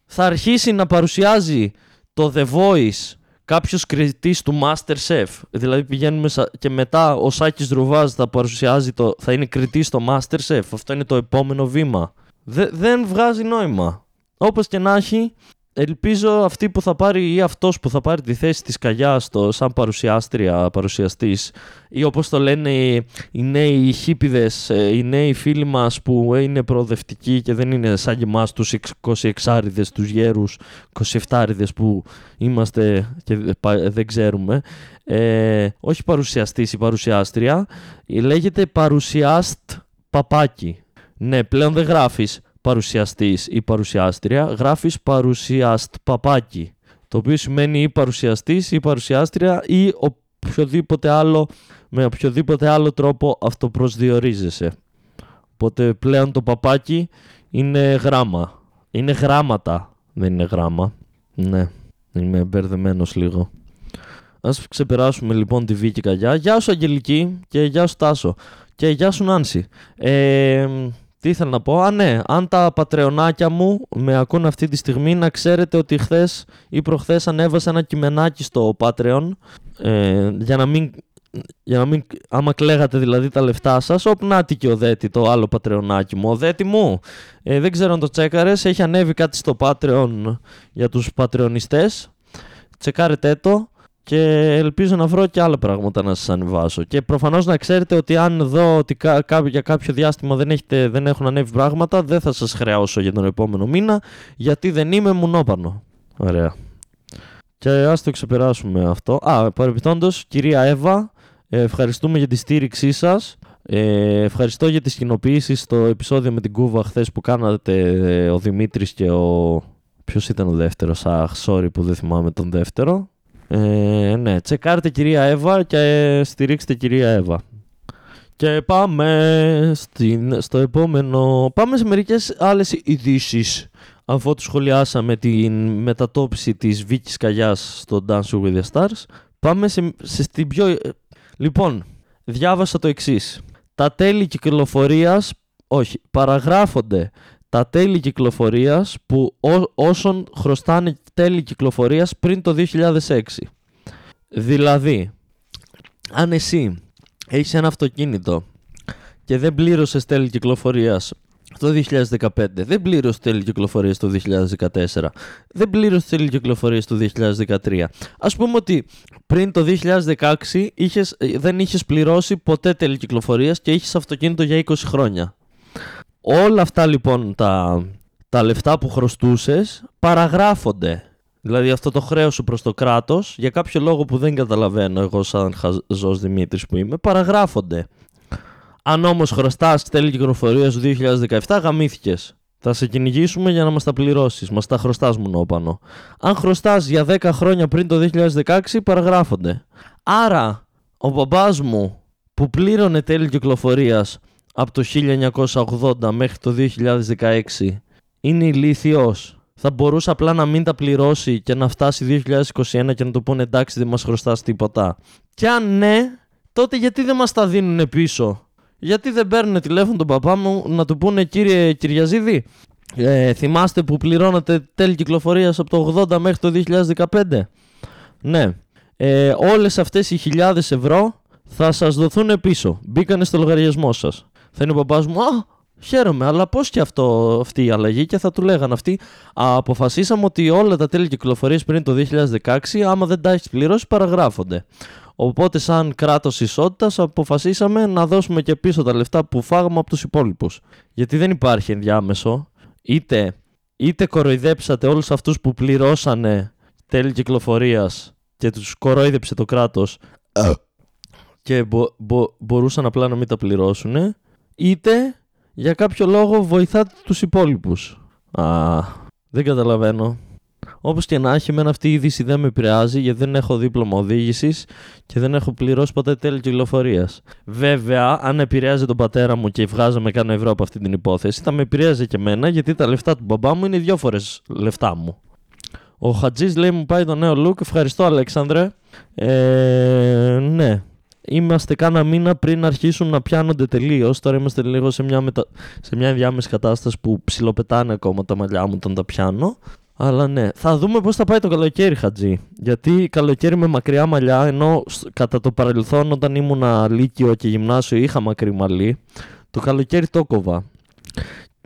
θα αρχίσει να παρουσιάζει το The Voice κάποιος κριτής του Masterchef. Δηλαδή πηγαίνουμε και μετά ο Σάκης Ρουβάζ θα παρουσιάζει το. θα είναι κριτής στο Masterchef. Αυτό είναι το επόμενο βήμα. δεν βγάζει νόημα. Όπως και να έχει, Ελπίζω αυτή που θα πάρει ή αυτός που θα πάρει τη θέση της Καγιάς το, σαν παρουσιάστρια, παρουσιαστής ή όπως το λένε οι νέοι χίπιδες, ε, οι νέοι φίλοι μας που είναι προοδευτικοί και δεν είναι σαν και εμάς τους 26άριδες, τους γέρους 27άριδες που είμαστε και δεν ξέρουμε. Ε, όχι παρουσιαστής ή παρουσιάστρια, λέγεται παρουσιάστ παπάκι. Ναι, πλέον δεν γράφεις παρουσιαστής ή παρουσιάστρια, γράφεις παρουσιαστ παπάκι. Το οποίο σημαίνει ή παρουσιαστής ή παρουσιάστρια ή οποιοδήποτε άλλο, με οποιοδήποτε άλλο τρόπο αυτοπροσδιορίζεσαι. Οπότε πλέον το παπάκι είναι γράμμα. Είναι γράμματα, δεν είναι γράμμα. Ναι, είμαι μπερδεμένος λίγο. Ας ξεπεράσουμε λοιπόν τη Βίκη Καγιά. Γεια σου Αγγελική και γεια σου Τάσο. Και γεια σου Νάνση. Ε, τι ήθελα να πω; Α, ναι. Αν τα πατρεωνάκια μου με ακούν αυτή τη στιγμή, να ξέρετε ότι χθες ή προχθές ανέβασα ένα κειμενάκι στο Patreon ε, για να μην. Για να μην, άμα κλαίγατε δηλαδή τα λεφτά σας, όπ και ο Δέτη, το άλλο πατρεωνάκι μου. Ο Δέτη μου, ε, δεν ξέρω αν το τσέκαρες, έχει ανέβει κάτι στο Patreon για τους πατρεωνιστές. Τσεκάρετε το. Και ελπίζω να βρω και άλλα πράγματα να σας ανεβάσω. Και προφανώς να ξέρετε ότι αν δω ότι κά- για κάποιο διάστημα δεν, έχετε, δεν έχουν ανέβει πράγματα, δεν θα σας χρεώσω για τον επόμενο μήνα, γιατί δεν είμαι μουνόπανο. Ωραία. Και ας το ξεπεράσουμε αυτό. Α, παρεμπιπτόντως, κυρία Εύα, ε, ευχαριστούμε για τη στήριξή σας. Ε, ευχαριστώ για τις κοινοποιήσεις στο επεισόδιο με την Κούβα χθες που κάνατε ε, ο Δημήτρης και ο... Ποιος ήταν ο δεύτερος, αχ, sorry που δεν θυμάμαι τον δεύτερο. Ε, ναι, τσεκάρτε κυρία Εύα και στηρίξτε κυρία Εύα. Και πάμε στην, στο επόμενο... Πάμε σε μερικές άλλες ειδήσεις. Αφού του σχολιάσαμε την μετατόπιση της Βίκης Καγιάς στο Dance with the Stars, πάμε σε, σε στην πιο... Λοιπόν, διάβασα το εξής. Τα τέλη κυκλοφορίας, όχι, παραγράφονται τα τέλη κυκλοφορίας που ό, όσων χρωστάνε τέλη κυκλοφορίας πριν το 2006. Δηλαδή, αν εσύ έχεις ένα αυτοκίνητο και δεν πλήρωσες τέλη κυκλοφορίας το 2015, δεν πλήρωσες τέλη κυκλοφορίας το 2014, δεν πλήρωσες τέλη κυκλοφορίας το 2013. Ας πούμε ότι πριν το 2016 είχες, δεν είχες πληρώσει ποτέ τέλη κυκλοφορίας και είχες αυτοκίνητο για 20 χρόνια. Όλα αυτά λοιπόν τα, τα λεφτά που χρωστούσες παραγράφονται. Δηλαδή αυτό το χρέος σου προς το κράτος, για κάποιο λόγο που δεν καταλαβαίνω εγώ σαν χαζός Δημήτρης που είμαι, παραγράφονται. Αν όμως χρωστάς τέλη κυκλοφορίας του 2017, γαμήθηκες. Θα σε κυνηγήσουμε για να μας τα πληρώσεις. Μας τα χρωστάς μονόπανο. Αν χρωστάς για 10 χρόνια πριν το 2016, παραγράφονται. Άρα, ο μπαμπάς μου που πλήρωνε τέλη κυκλοφορίας από το 1980 μέχρι το 2016 είναι ηλίθιος. Θα μπορούσε απλά να μην τα πληρώσει και να φτάσει 2021 και να το πούνε εντάξει δεν μας χρωστάς τίποτα. Και αν ναι, τότε γιατί δεν μας τα δίνουν πίσω; Γιατί δεν παίρνουν τηλέφωνο τον παπά μου να του πούνε κύριε Κυριαζίδη, ε, θυμάστε που πληρώνατε τέλη κυκλοφορίας από το 80 μέχρι το 2015. Ναι. Ε, όλες αυτές οι χιλιάδες ευρώ θα σας δοθούν πίσω. Μπήκανε στο λογαριασμό σας. Θα είναι ο παπάς μου, α, χαίρομαι, αλλά πώς και αυτό, αυτή η αλλαγή και θα του λέγανε αυτοί, α, αποφασίσαμε ότι όλα τα τέλη κυκλοφορίες πριν το 2016, άμα δεν τα έχεις πληρώσει, παραγράφονται. Οπότε, σαν κράτος ισότητας, αποφασίσαμε να δώσουμε και πίσω τα λεφτά που φάγαμε από τους υπόλοιπους. Γιατί δεν υπάρχει ενδιάμεσο. Είτε, είτε κοροϊδέψατε όλους αυτούς που πληρώσανε τέλη κυκλοφορίας και τους κοροϊδέψε το κράτος και μπο, μπο, μπορούσαν απλά να μην τα πληρώσουν, είτε για κάποιο λόγο βοηθάτε τους υπόλοιπους. Α, δεν καταλαβαίνω. Όπως και να έχει, εμένα αυτή η είδηση δεν με επηρεάζει γιατί δεν έχω δίπλωμα οδήγησης και δεν έχω πληρώσει ποτέ τέλη κυκλοφορίας. Βέβαια, αν επηρεάζει τον πατέρα μου και βγάζαμε κανένα ευρώ από αυτή την υπόθεση, θα με επηρέαζε και εμένα γιατί τα λεφτά του μπαμπά μου είναι δυο φορές λεφτά μου. Ο Χατζής λέει μου πάει το νέο look. Ευχαριστώ, Αλέξανδρε. Ε, ναι, είμαστε κάνα μήνα πριν αρχίσουν να πιάνονται τελείως. Τώρα είμαστε λίγο σε μια, μετα... σε μια διάμεση κατάσταση που ψιλοπετάνε ακόμα τα μαλλιά μου όταν τα πιάνω. Αλλά ναι, θα δούμε πώς θα πάει το καλοκαίρι, Χατζή. Γιατί καλοκαίρι με μακριά μαλλιά, ενώ κατά το παρελθόν όταν ήμουν λύκειο και γυμνάσιο είχα μακρύ μαλλί, το καλοκαίρι το κόβα.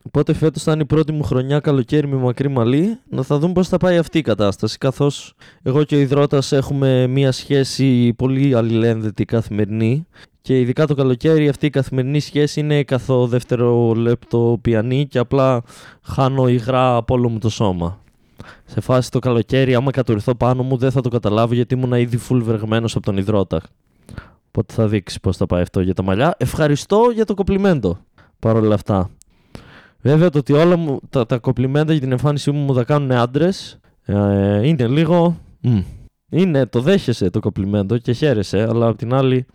Οπότε φέτος θα είναι η πρώτη μου χρονιά καλοκαίρι με μακρύ μαλλί. Να θα δούμε πώς θα πάει αυτή η κατάσταση. Καθώς εγώ και ο Ιδρώτας έχουμε μία σχέση πολύ αλληλένδετη καθημερινή. Και ειδικά το καλοκαίρι αυτή η καθημερινή σχέση είναι καθό δεύτερο λεπτό πιανή και απλά χάνω υγρά από όλο μου το σώμα. Σε φάση το καλοκαίρι, άμα κατουρηθώ πάνω μου, δεν θα το καταλάβω γιατί ήμουν ήδη full βρεγμένος από τον Ιδρώτα. Οπότε θα δείξει πώς θα πάει αυτό για τα μαλλιά. Ευχαριστώ για το κοπλιμέντο παρόλα αυτά. Βέβαια το ότι όλα μου, τα, τα κοπλιμέντα για την εμφάνισή μου μου τα κάνουν άντρες ε, είναι λίγο. Μ. Είναι, το δέχεσαι το κοπλιμέντο και χαίρεσαι, αλλά απ' την άλλη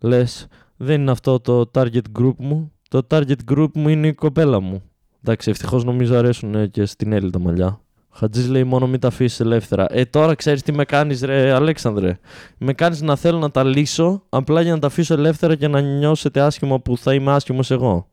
λες, δεν είναι αυτό το target group μου. Το target group μου είναι η κοπέλα μου. Εντάξει, ευτυχώς νομίζω αρέσουν και στην Έλλη τα μαλλιά. Χατζής λέει μόνο μην τα αφήσεις ελεύθερα. Ε, τώρα ξέρεις τι με κάνεις, ρε Αλέξανδρε. Με κάνεις να θέλω να τα λύσω απλά για να τα αφήσω ελεύθερα και να νιώσετε άσχημα που θα είμαι άσχημος εγώ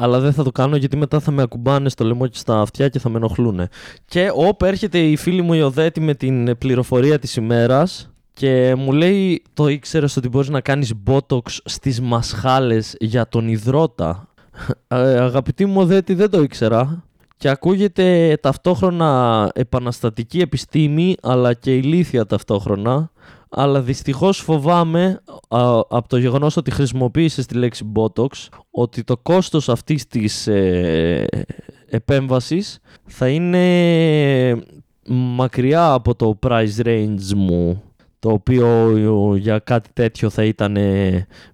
αλλά δεν θα το κάνω γιατί μετά θα με ακουμπάνε στο λαιμό και στα αυτιά και θα με ενοχλούν. Και όπου έρχεται η φίλη μου η Οδέτη με την πληροφορία της ημέρας και μου λέει το ήξερες ότι μπορείς να κάνεις botox στις μασχάλες για τον υδρότα; Ε, αγαπητή μου Οδέτη δεν το ήξερα και ακούγεται ταυτόχρονα επαναστατική επιστήμη αλλά και ηλίθια ταυτόχρονα αλλά δυστυχώς φοβάμαι από το γεγονός ότι χρησιμοποίησες τη λέξη Botox ότι το κόστος αυτής της ε, επέμβασης θα είναι μακριά από το price range μου το οποίο για κάτι τέτοιο θα ήταν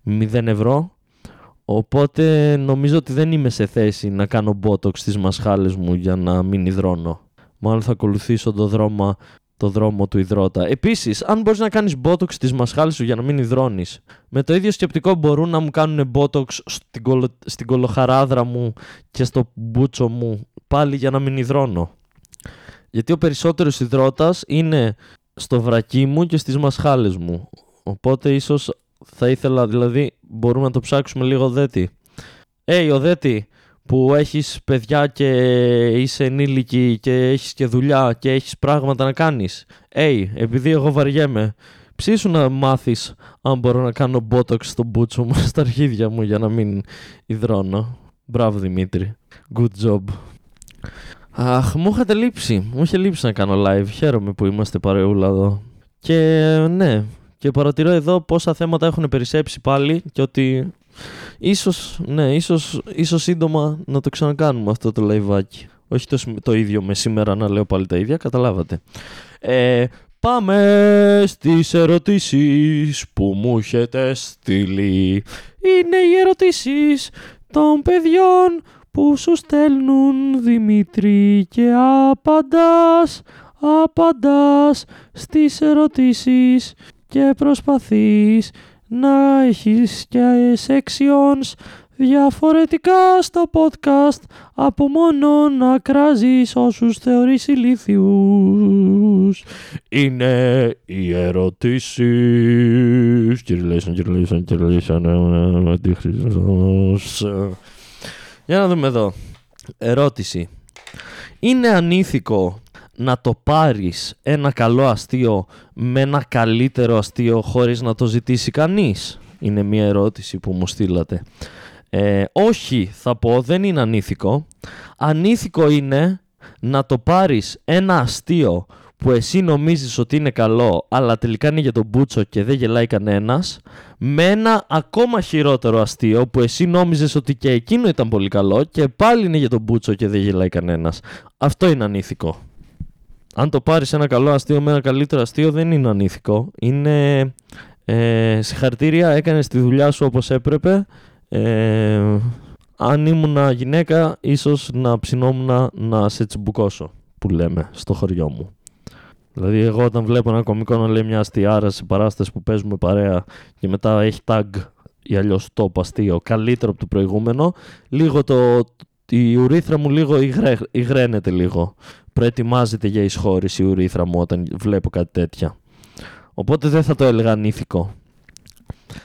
0 ευρώ. Οπότε νομίζω ότι δεν είμαι σε θέση να κάνω Botox στις μασχάλες μου για να μην υδρώνω. Μάλλον θα ακολουθήσω το δρόμο το δρόμο του υδρότα. Επίσης, αν μπορείς να κάνεις botox στις μασχάλες σου για να μην υδρώνεις, με το ίδιο σκεπτικό μπορούν να μου κάνουν botox στην, κολο... στην κολοχαράδρα μου και στο μπούτσο μου πάλι για να μην υδρώνω. Γιατί ο περισσότερος υδρότας είναι στο βρακί μου και στις μασχάλες μου. Οπότε ίσως θα ήθελα, δηλαδή, μπορούμε να το ψάξουμε λίγο δέτη. Ε, hey, Οδέτη, που έχεις παιδιά και είσαι ενήλικη και έχεις και δουλειά και έχεις πράγματα να κάνεις. Hey, επειδή εγώ βαριέμαι, ψήσου να μάθεις αν μπορώ να κάνω botox στο μπούτσο μου, *laughs* στα αρχίδια μου για να μην υδρώνω. Μπράβο Δημήτρη. Good job. Αχ, μου είχατε λείψει. Μου είχε λείψει να κάνω live. Χαίρομαι που είμαστε παρεούλα εδώ. Και ναι, και παρατηρώ εδώ πόσα θέματα έχουν περισσέψει πάλι και ότι Ίσως, ναι, ίσως, ίσως σύντομα να το ξανακάνουμε αυτό το λαϊβάκι. Όχι το, το ίδιο με σήμερα να λέω πάλι τα ίδια, καταλάβατε. Ε, πάμε στις ερωτήσεις που μου έχετε στείλει. Είναι οι ερωτήσεις των παιδιών που σου στέλνουν Δημήτρη και απαντάς, απαντάς στις ερωτήσεις και προσπαθείς να έχεις και sections διαφορετικά στο podcast από μόνο να κράζεις όσους θεωρείς ηλίθιους. Είναι οι ερωτήσεις. Κυριλέσαν, κυριλέσαν, κυριλέσαν, αντίχρηστος. Για να δούμε εδώ. Ερώτηση. Είναι ανήθικο να το πάρεις ένα καλό αστείο με ένα καλύτερο αστείο χωρίς να το ζητήσει κανείς; Είναι μια ερώτηση που μου στείλατε. Ε, όχι, θα πω, δεν είναι ανήθικο. Ανήθικο είναι να το πάρεις ένα αστείο που εσύ νομίζεις ότι είναι καλό, αλλά τελικά είναι για τον Μπούτσο και δεν γελάει κανένας, με ένα ακόμα χειρότερο αστείο που εσύ νόμιζες ότι και εκείνο ήταν πολύ καλό και πάλι είναι για τον Μπούτσο και δεν γελάει κανένας. Αυτό είναι ανήθικο αν το πάρεις ένα καλό αστείο με ένα καλύτερο αστείο δεν είναι ανήθικο. Είναι ε, συγχαρητήρια, έκανες τη δουλειά σου όπως έπρεπε. Ε, αν ήμουν γυναίκα, ίσως να ψινόμουν να σε τσιμπουκώσω, που λέμε, στο χωριό μου. Δηλαδή, εγώ όταν βλέπω ένα κομικό να λέει μια αστιάρα σε παράσταση που παίζουμε παρέα και μετά έχει tag ή αλλιώς το αστείο καλύτερο από το προηγούμενο, λίγο το, η ουρήθρα μου λίγο υγραίνεται λίγο προετοιμάζεται για εισχώρηση η ουρήθρα μου όταν βλέπω κάτι τέτοια. Οπότε δεν θα το έλεγα ανήθικο.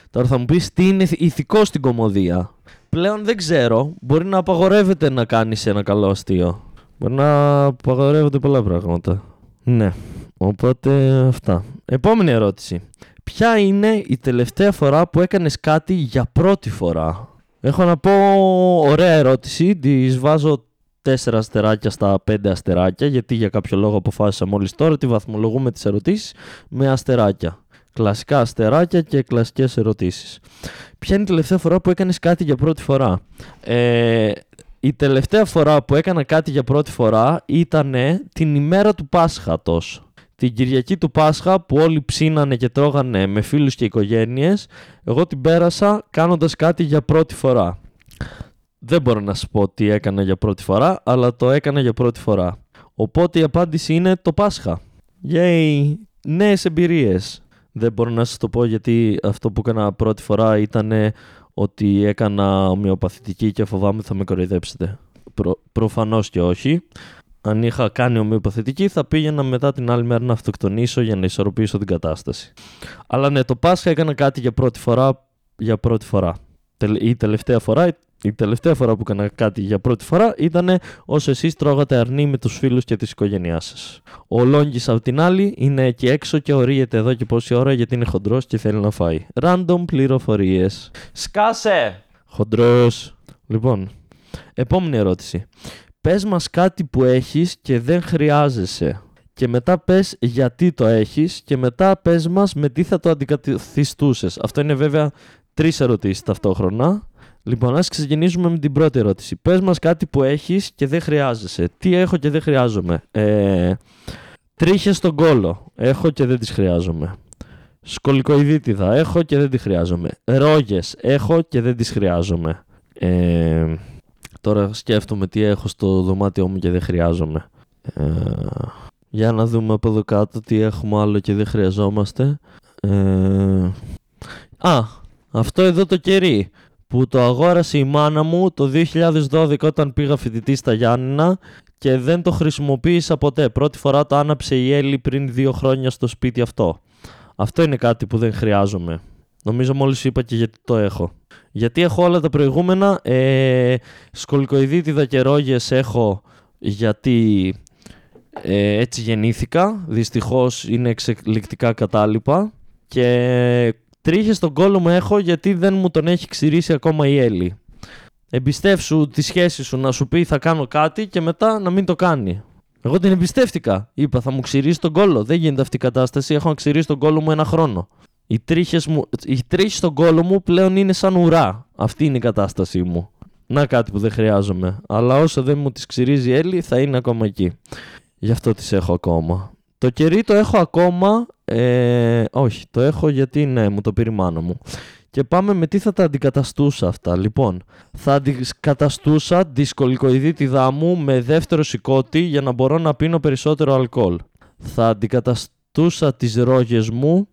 Τώρα θα μου πεις τι είναι ηθικό στην κομμωδία; Πλέον δεν ξέρω. Μπορεί να απαγορεύεται να κάνεις ένα καλό αστείο. Μπορεί να απαγορεύονται πολλά πράγματα. Ναι. Οπότε αυτά. Επόμενη ερώτηση. Ποια είναι η τελευταία φορά που έκανες κάτι για πρώτη φορά; Έχω να πω ωραία ερώτηση. Τη βάζω τέσσερα αστεράκια στα πέντε αστεράκια, γιατί για κάποιο λόγο αποφάσισα μόλις τώρα ότι βαθμολογούμε τις ερωτήσεις με αστεράκια. Κλασικά αστεράκια και κλασικές ερωτήσεις. Ποια είναι η τελευταία φορά που έκανες κάτι για πρώτη φορά; Ε, η τελευταία φορά που έκανα κάτι για πρώτη φορά ήταν την ημέρα του Πάσχατος. Την Κυριακή του Πάσχα που όλοι ψήνανε και τρώγανε με φίλους και οικογένειες, εγώ την πέρασα κάνοντας κάτι για πρώτη φορά. Δεν μπορώ να σου πω τι έκανα για πρώτη φορά, αλλά το έκανα για πρώτη φορά. Οπότε η απάντηση είναι το Πάσχα. Yay! Νέες εμπειρίες. Δεν μπορώ να σας το πω γιατί αυτό που έκανα πρώτη φορά ήταν ότι έκανα ομοιοπαθητική και φοβάμαι θα με κοροϊδέψετε. Προ, προφανώς και όχι. Αν είχα κάνει ομοιοπαθητική θα πήγαινα μετά την άλλη μέρα να αυτοκτονήσω για να ισορροπήσω την κατάσταση. Αλλά ναι, το Πάσχα έκανα κάτι για πρώτη φορά. Για πρώτη φορά. Η τελευταία φορά η τελευταία φορά που έκανα κάτι για πρώτη φορά ήταν όσο εσείς τρώγατε αρνί με τους φίλους και της οικογένειάς σας. Ο Λόγκης από την άλλη είναι εκεί έξω και ορίεται εδώ και πόση ώρα γιατί είναι χοντρός και θέλει να φάει. Random πληροφορίες. Σκάσε! Χοντρός. Λοιπόν, επόμενη ερώτηση. πες μας κάτι που έχεις και δεν χρειάζεσαι. Και μετά πες γιατί το έχεις και μετά πες μας με τι θα το αντικαθιστούσες. Αυτό είναι βέβαια τρεις ερωτήσεις ταυτόχρονα. Λοιπόν, ας ξεκινήσουμε με την πρώτη ερώτηση. Πες μας κάτι που έχεις και δεν χρειάζεσαι. Τι έχω και δεν χρειάζομαι. Ε, τρίχες στον κόλο. Έχω και δεν τις χρειάζομαι. Σκολικοειδίτιδα. Έχω και δεν τη χρειάζομαι. Ρόγες. Έχω και δεν τις χρειάζομαι. Ε, τώρα σκέφτομαι τι έχω στο δωμάτιό μου και δεν χρειάζομαι. Ε, για να δούμε από εδώ κάτω τι έχουμε άλλο και δεν χρειαζόμαστε. Ε, α, αυτό εδώ το κερί που το αγόρασε η μάνα μου το 2012 όταν πήγα φοιτητή στα Γιάννηνα και δεν το χρησιμοποίησα ποτέ. Πρώτη φορά το άναψε η Έλλη πριν δύο χρόνια στο σπίτι αυτό. Αυτό είναι κάτι που δεν χρειάζομαι. Νομίζω μόλις είπα και γιατί το έχω. Γιατί έχω όλα τα προηγούμενα. Ε, σκολικοειδίτιδα και ρόγες έχω γιατί ε, έτσι γεννήθηκα. Δυστυχώς είναι εξελικτικά κατάλοιπα. Και τρίχες στον κόλλο μου έχω γιατί δεν μου τον έχει ξηρίσει ακόμα η Έλλη. Εμπιστεύσου τη σχέση σου να σου πει θα κάνω κάτι και μετά να μην το κάνει. Εγώ την εμπιστεύτηκα. Είπα θα μου ξηρίσει τον κόλλο. Δεν γίνεται αυτή η κατάσταση. Έχω να ξηρίσει τον κόλλο μου ένα χρόνο. Οι τρίχες, μου, οι τρίχες στον κόλλο μου πλέον είναι σαν ουρά. Αυτή είναι η κατάστασή μου. Να κάτι που δεν χρειάζομαι. Αλλά όσο δεν μου τις ξυρίζει η Έλλη θα είναι ακόμα εκεί. Γι' αυτό τις έχω ακόμα. Το κερί το έχω ακόμα. Ε, όχι, το έχω γιατί ναι, μου το πήρε η μάνα μου. Και πάμε με τι θα τα αντικαταστούσα αυτά. Λοιπόν, θα αντικαταστούσα δυσκολικοειδίτιδά μου με δεύτερο σηκώτη για να μπορώ να πίνω περισσότερο αλκοόλ. Θα αντικαταστούσα τις ρόγες μου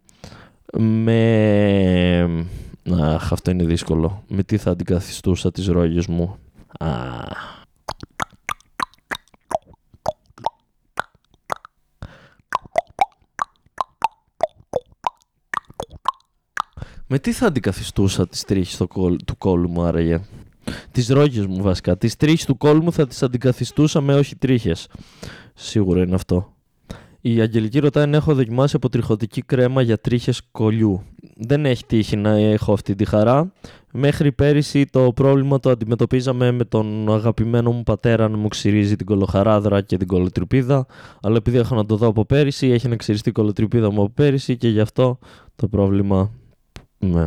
με... Αχ, αυτό είναι δύσκολο. Με τι θα αντικαθιστούσα τις ρόγες μου. Αχ. Με τι θα αντικαθιστούσα τις τρίχες του κόλου μου άραγε; Τις ρόγες μου βασικά. Τις τρίχες του κόλου μου θα τις αντικαθιστούσα με όχι τρίχες. Σίγουρα είναι αυτό. Η Αγγελική ρωτάει αν έχω δοκιμάσει αποτριχωτική κρέμα για τρίχες κολλιού. Δεν έχει τύχει να έχω αυτή τη χαρά. Μέχρι πέρυσι το πρόβλημα το αντιμετωπίζαμε με τον αγαπημένο μου πατέρα να μου ξυρίζει την κολοχαράδρα και την κολοτρυπίδα. Αλλά επειδή έχω να το δω από πέρυσι, έχει να ξυριστεί η κολοτρυπίδα μου από πέρυσι και γι' αυτό το πρόβλημα ναι.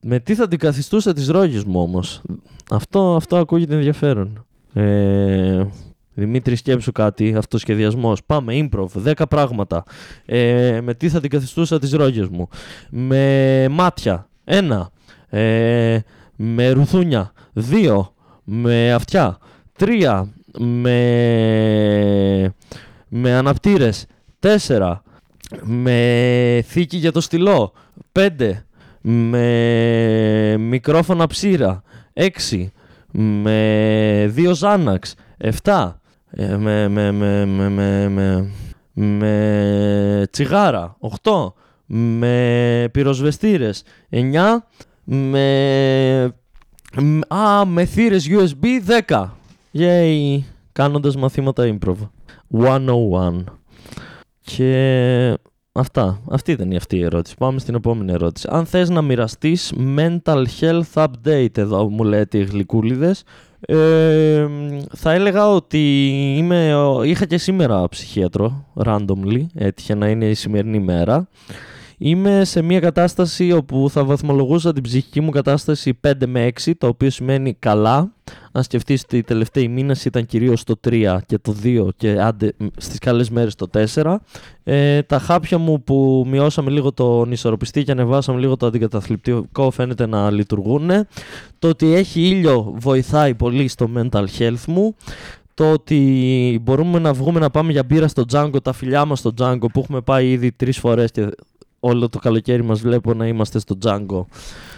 Με τι θα αντικαθιστούσα τις ρόγες μου όμως; Αυτό, αυτό ακούγεται ενδιαφέρον. Ε, Δημήτρη, σκέψου κάτι. Αυτοσχεδιασμός. Πάμε, improv. 10 πράγματα. Ε, με τι θα αντικαθιστούσα τις ρόγες μου; Με μάτια. Ένα. Ε, με ρουθούνια. Δύο. Με αυτιά. Τρία. Με, με αναπτήρες. Τέσσερα. Με θήκη για το στυλό. Πέντε με μικρόφωνα ψήρα 6 με δύο Ζάναξ 7 ε, με, με, με, με, με, με τσιγάρα 8 με πυροσβεστήρες 9 με, α, με θύρες USB 10 Yay, κάνοντας μαθήματα improv. 101 και Αυτά. Αυτή ήταν η αυτή η ερώτηση. Πάμε στην επόμενη ερώτηση. Αν θες να μοιραστείς mental health update εδώ μου λέτε οι γλυκούλιδες ε, θα έλεγα ότι είμαι, είχα και σήμερα ψυχίατρο randomly, έτυχε να είναι η σημερινή μέρα Είμαι σε μια κατάσταση όπου θα βαθμολογούσα την ψυχική μου κατάσταση 5 με 6, το οποίο σημαίνει καλά. Αν σκεφτείς ότι οι τελευταίοι μήνες ήταν κυρίως το 3 και το 2 και άντε στις καλές μέρες το 4. Ε, τα χάπια μου που μειώσαμε λίγο το ισορροπιστή και ανεβάσαμε λίγο το αντικαταθλιπτικό φαίνεται να λειτουργούν. Το ότι έχει ήλιο βοηθάει πολύ στο mental health μου το ότι μπορούμε να βγούμε να πάμε για μπύρα στο Django, τα φιλιά μας στο Django που έχουμε πάει ήδη τρεις φορές και όλο το καλοκαίρι μας βλέπω να είμαστε στο Django.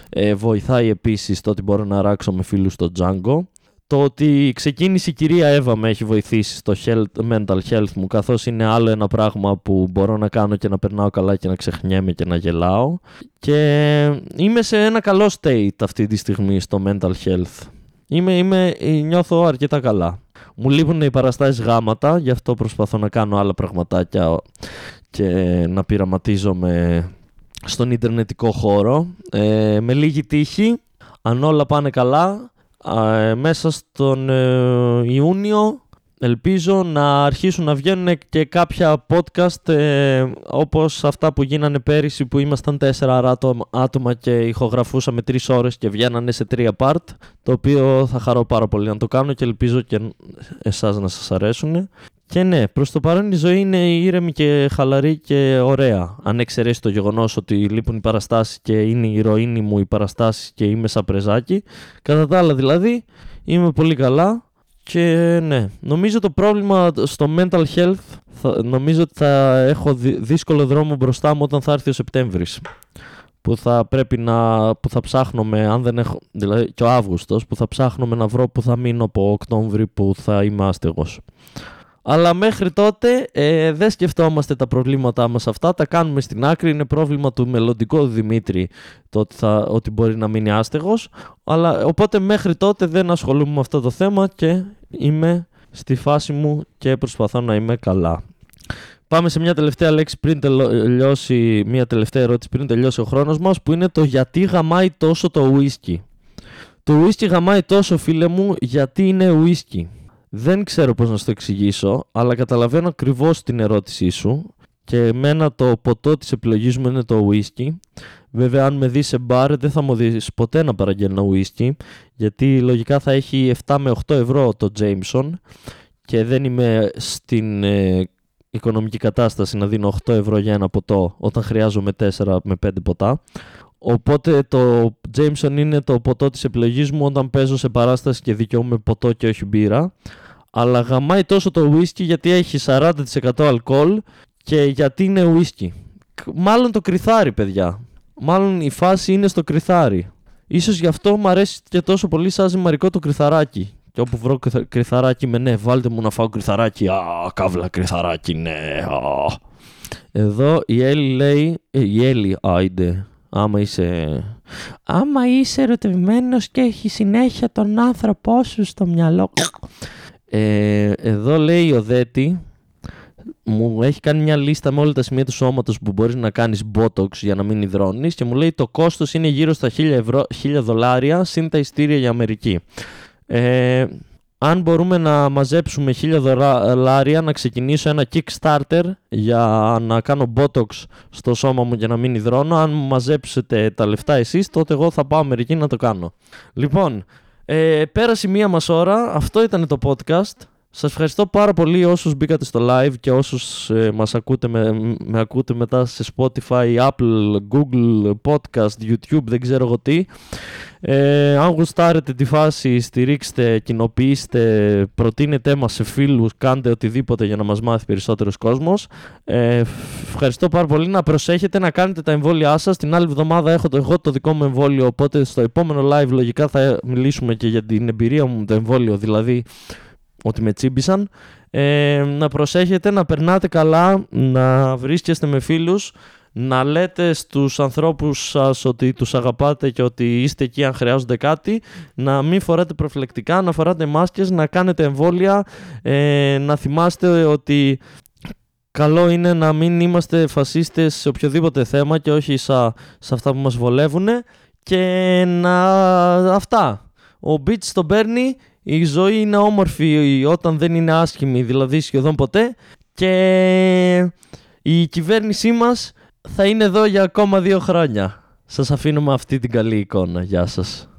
Ε, βοηθάει επίσης το ότι μπορώ να ράξω με φίλους στο Django. Το ότι ξεκίνησε η κυρία Εύα με έχει βοηθήσει στο health, mental health μου καθώς είναι άλλο ένα πράγμα που μπορώ να κάνω και να περνάω καλά και να ξεχνιέμαι και να γελάω. Και είμαι σε ένα καλό state αυτή τη στιγμή στο mental health. Είμαι, είμαι, νιώθω αρκετά καλά. Μου λείπουν οι παραστάσεις γάματα, γι' αυτό προσπαθώ να κάνω άλλα πραγματάκια και να πειραματίζομαι στον ιντερνετικό χώρο. Ε, με λίγη τύχη, αν όλα πάνε καλά, ε, μέσα στον ε, Ιούνιο ελπίζω να αρχίσουν να βγαίνουν και κάποια podcast ε, όπως αυτά που γίνανε πέρυσι που ήμασταν τέσσερα άτομα και ηχογραφούσαμε τρεις ώρες και βγαίνανε σε τρία part το οποίο θα χαρώ πάρα πολύ να το κάνω και ελπίζω και εσάς να σας αρέσουν και ναι, προς το παρόν η ζωή είναι ήρεμη και χαλαρή και ωραία. Αν εξαιρέσει το γεγονός ότι λείπουν οι παραστάσεις και είναι η ηρωίνη μου οι παραστάσεις και είμαι σαν πρεζάκι. Κατά τα άλλα δηλαδή, είμαι πολύ καλά. Και ναι, νομίζω το πρόβλημα στο mental health θα, νομίζω ότι θα έχω δύσκολο δρόμο μπροστά μου όταν θα έρθει ο Σεπτέμβρης που θα πρέπει να που θα ψάχνουμε αν δεν έχω δηλαδή και ο Αύγουστος που θα ψάχνουμε να βρω που θα μείνω από Οκτώβρη που θα είμαι άστεγος αλλά μέχρι τότε ε, δεν σκεφτόμαστε τα προβλήματά μας αυτά, τα κάνουμε στην άκρη. Είναι πρόβλημα του μελλοντικού Δημήτρη το ότι, θα, ότι μπορεί να μείνει άστεγος. Αλλά, οπότε μέχρι τότε δεν ασχολούμαι με αυτό το θέμα και είμαι στη φάση μου και προσπαθώ να είμαι καλά. Πάμε σε μια τελευταία λέξη πριν τελειώσει, μια τελευταία ερώτηση πριν τελειώσει ο χρόνος μας που είναι το γιατί γαμάει τόσο το whisky; Το whisky γαμάει τόσο φίλε μου γιατί είναι whisky; Δεν ξέρω πώς να σου το εξηγήσω, αλλά καταλαβαίνω ακριβώς την ερώτησή σου και εμένα το ποτό της επιλογής μου είναι το whisky. Βέβαια αν με δεις σε μπαρ δεν θα μου δεις ποτέ να παραγγέλνω whisky γιατί λογικά θα έχει 7 με 8 ευρώ το Jameson και δεν είμαι στην ε, οικονομική κατάσταση να δίνω 8 ευρώ για ένα ποτό όταν χρειάζομαι 4 με 5 ποτά. Οπότε το Jameson είναι το ποτό της επιλογής μου όταν παίζω σε παράσταση και δικαιούμαι ποτό και όχι μπύρα. Αλλά γαμάει τόσο το whisky γιατί έχει 40% αλκοόλ και γιατί είναι whisky. Μάλλον το κρυθάρι παιδιά. Μάλλον η φάση είναι στο κρυθάρι. Ίσως γι' αυτό μου αρέσει και τόσο πολύ σαν ζυμαρικό το κρυθαράκι. Και όπου βρω κρυθαράκι με ναι, βάλτε μου να φάω κρυθαράκι. Α, καύλα κρυθαράκι, ναι. Α. Εδώ η Έλλη λέει. Ε, η Έλλη, άιντε. Άμα είσαι... Άμα είσαι ερωτευμένος και έχεις συνέχεια τον άνθρωπό σου στο μυαλό. Ε, εδώ λέει ο Δέτη, μου έχει κάνει μια λίστα με όλα τα σημεία του σώματος που μπορείς να κάνεις botox για να μην υδρώνεις και μου λέει το κόστος είναι γύρω στα 1000, 1000 δολάρια συν τα ειστήρια για Αμερική. Ε, αν μπορούμε να μαζέψουμε 1000 δολάρια να ξεκινήσω ένα Kickstarter για να κάνω Botox στο σώμα μου για να μην υδρώνω, αν μαζέψετε τα λεφτά εσείς, τότε εγώ θα πάω Αμερική να το κάνω. Λοιπόν, ε, πέρασε μία μας ώρα, αυτό ήταν το podcast. Σας ευχαριστώ πάρα πολύ όσους μπήκατε στο live και όσους ε, μας ακούτε, με, με ακούτε μετά σε Spotify, Apple, Google, Podcast, YouTube, δεν ξέρω εγώ τι. Ε, αν γουστάρετε τη φάση, στηρίξτε, κοινοποιήστε, προτείνετε μας σε φίλους, κάντε οτιδήποτε για να μας μάθει περισσότερος κόσμος. Ε, ευχαριστώ πάρα πολύ. Να προσέχετε να κάνετε τα εμβόλια σας. Την άλλη εβδομάδα έχω το, εγώ το δικό μου εμβόλιο, οπότε στο επόμενο live λογικά θα μιλήσουμε και για την εμπειρία μου με το εμβόλιο, δηλαδή ότι με τσίμπησαν. Ε, να προσέχετε, να περνάτε καλά, να βρίσκεστε με φίλους, να λέτε στους ανθρώπους σας ότι τους αγαπάτε και ότι είστε εκεί αν χρειάζονται κάτι, να μην φοράτε προφυλακτικά, να φοράτε μάσκες, να κάνετε εμβόλια, ε, να θυμάστε ότι καλό είναι να μην είμαστε φασίστες σε οποιοδήποτε θέμα και όχι σε, σε αυτά που μας βολεύουν και να αυτά. Ο Beach τον παίρνει η ζωή είναι όμορφη όταν δεν είναι άσχημη, δηλαδή σχεδόν ποτέ και η κυβέρνησή μας θα είναι εδώ για ακόμα δύο χρόνια. Σας αφήνω με αυτή την καλή εικόνα. Γεια σας.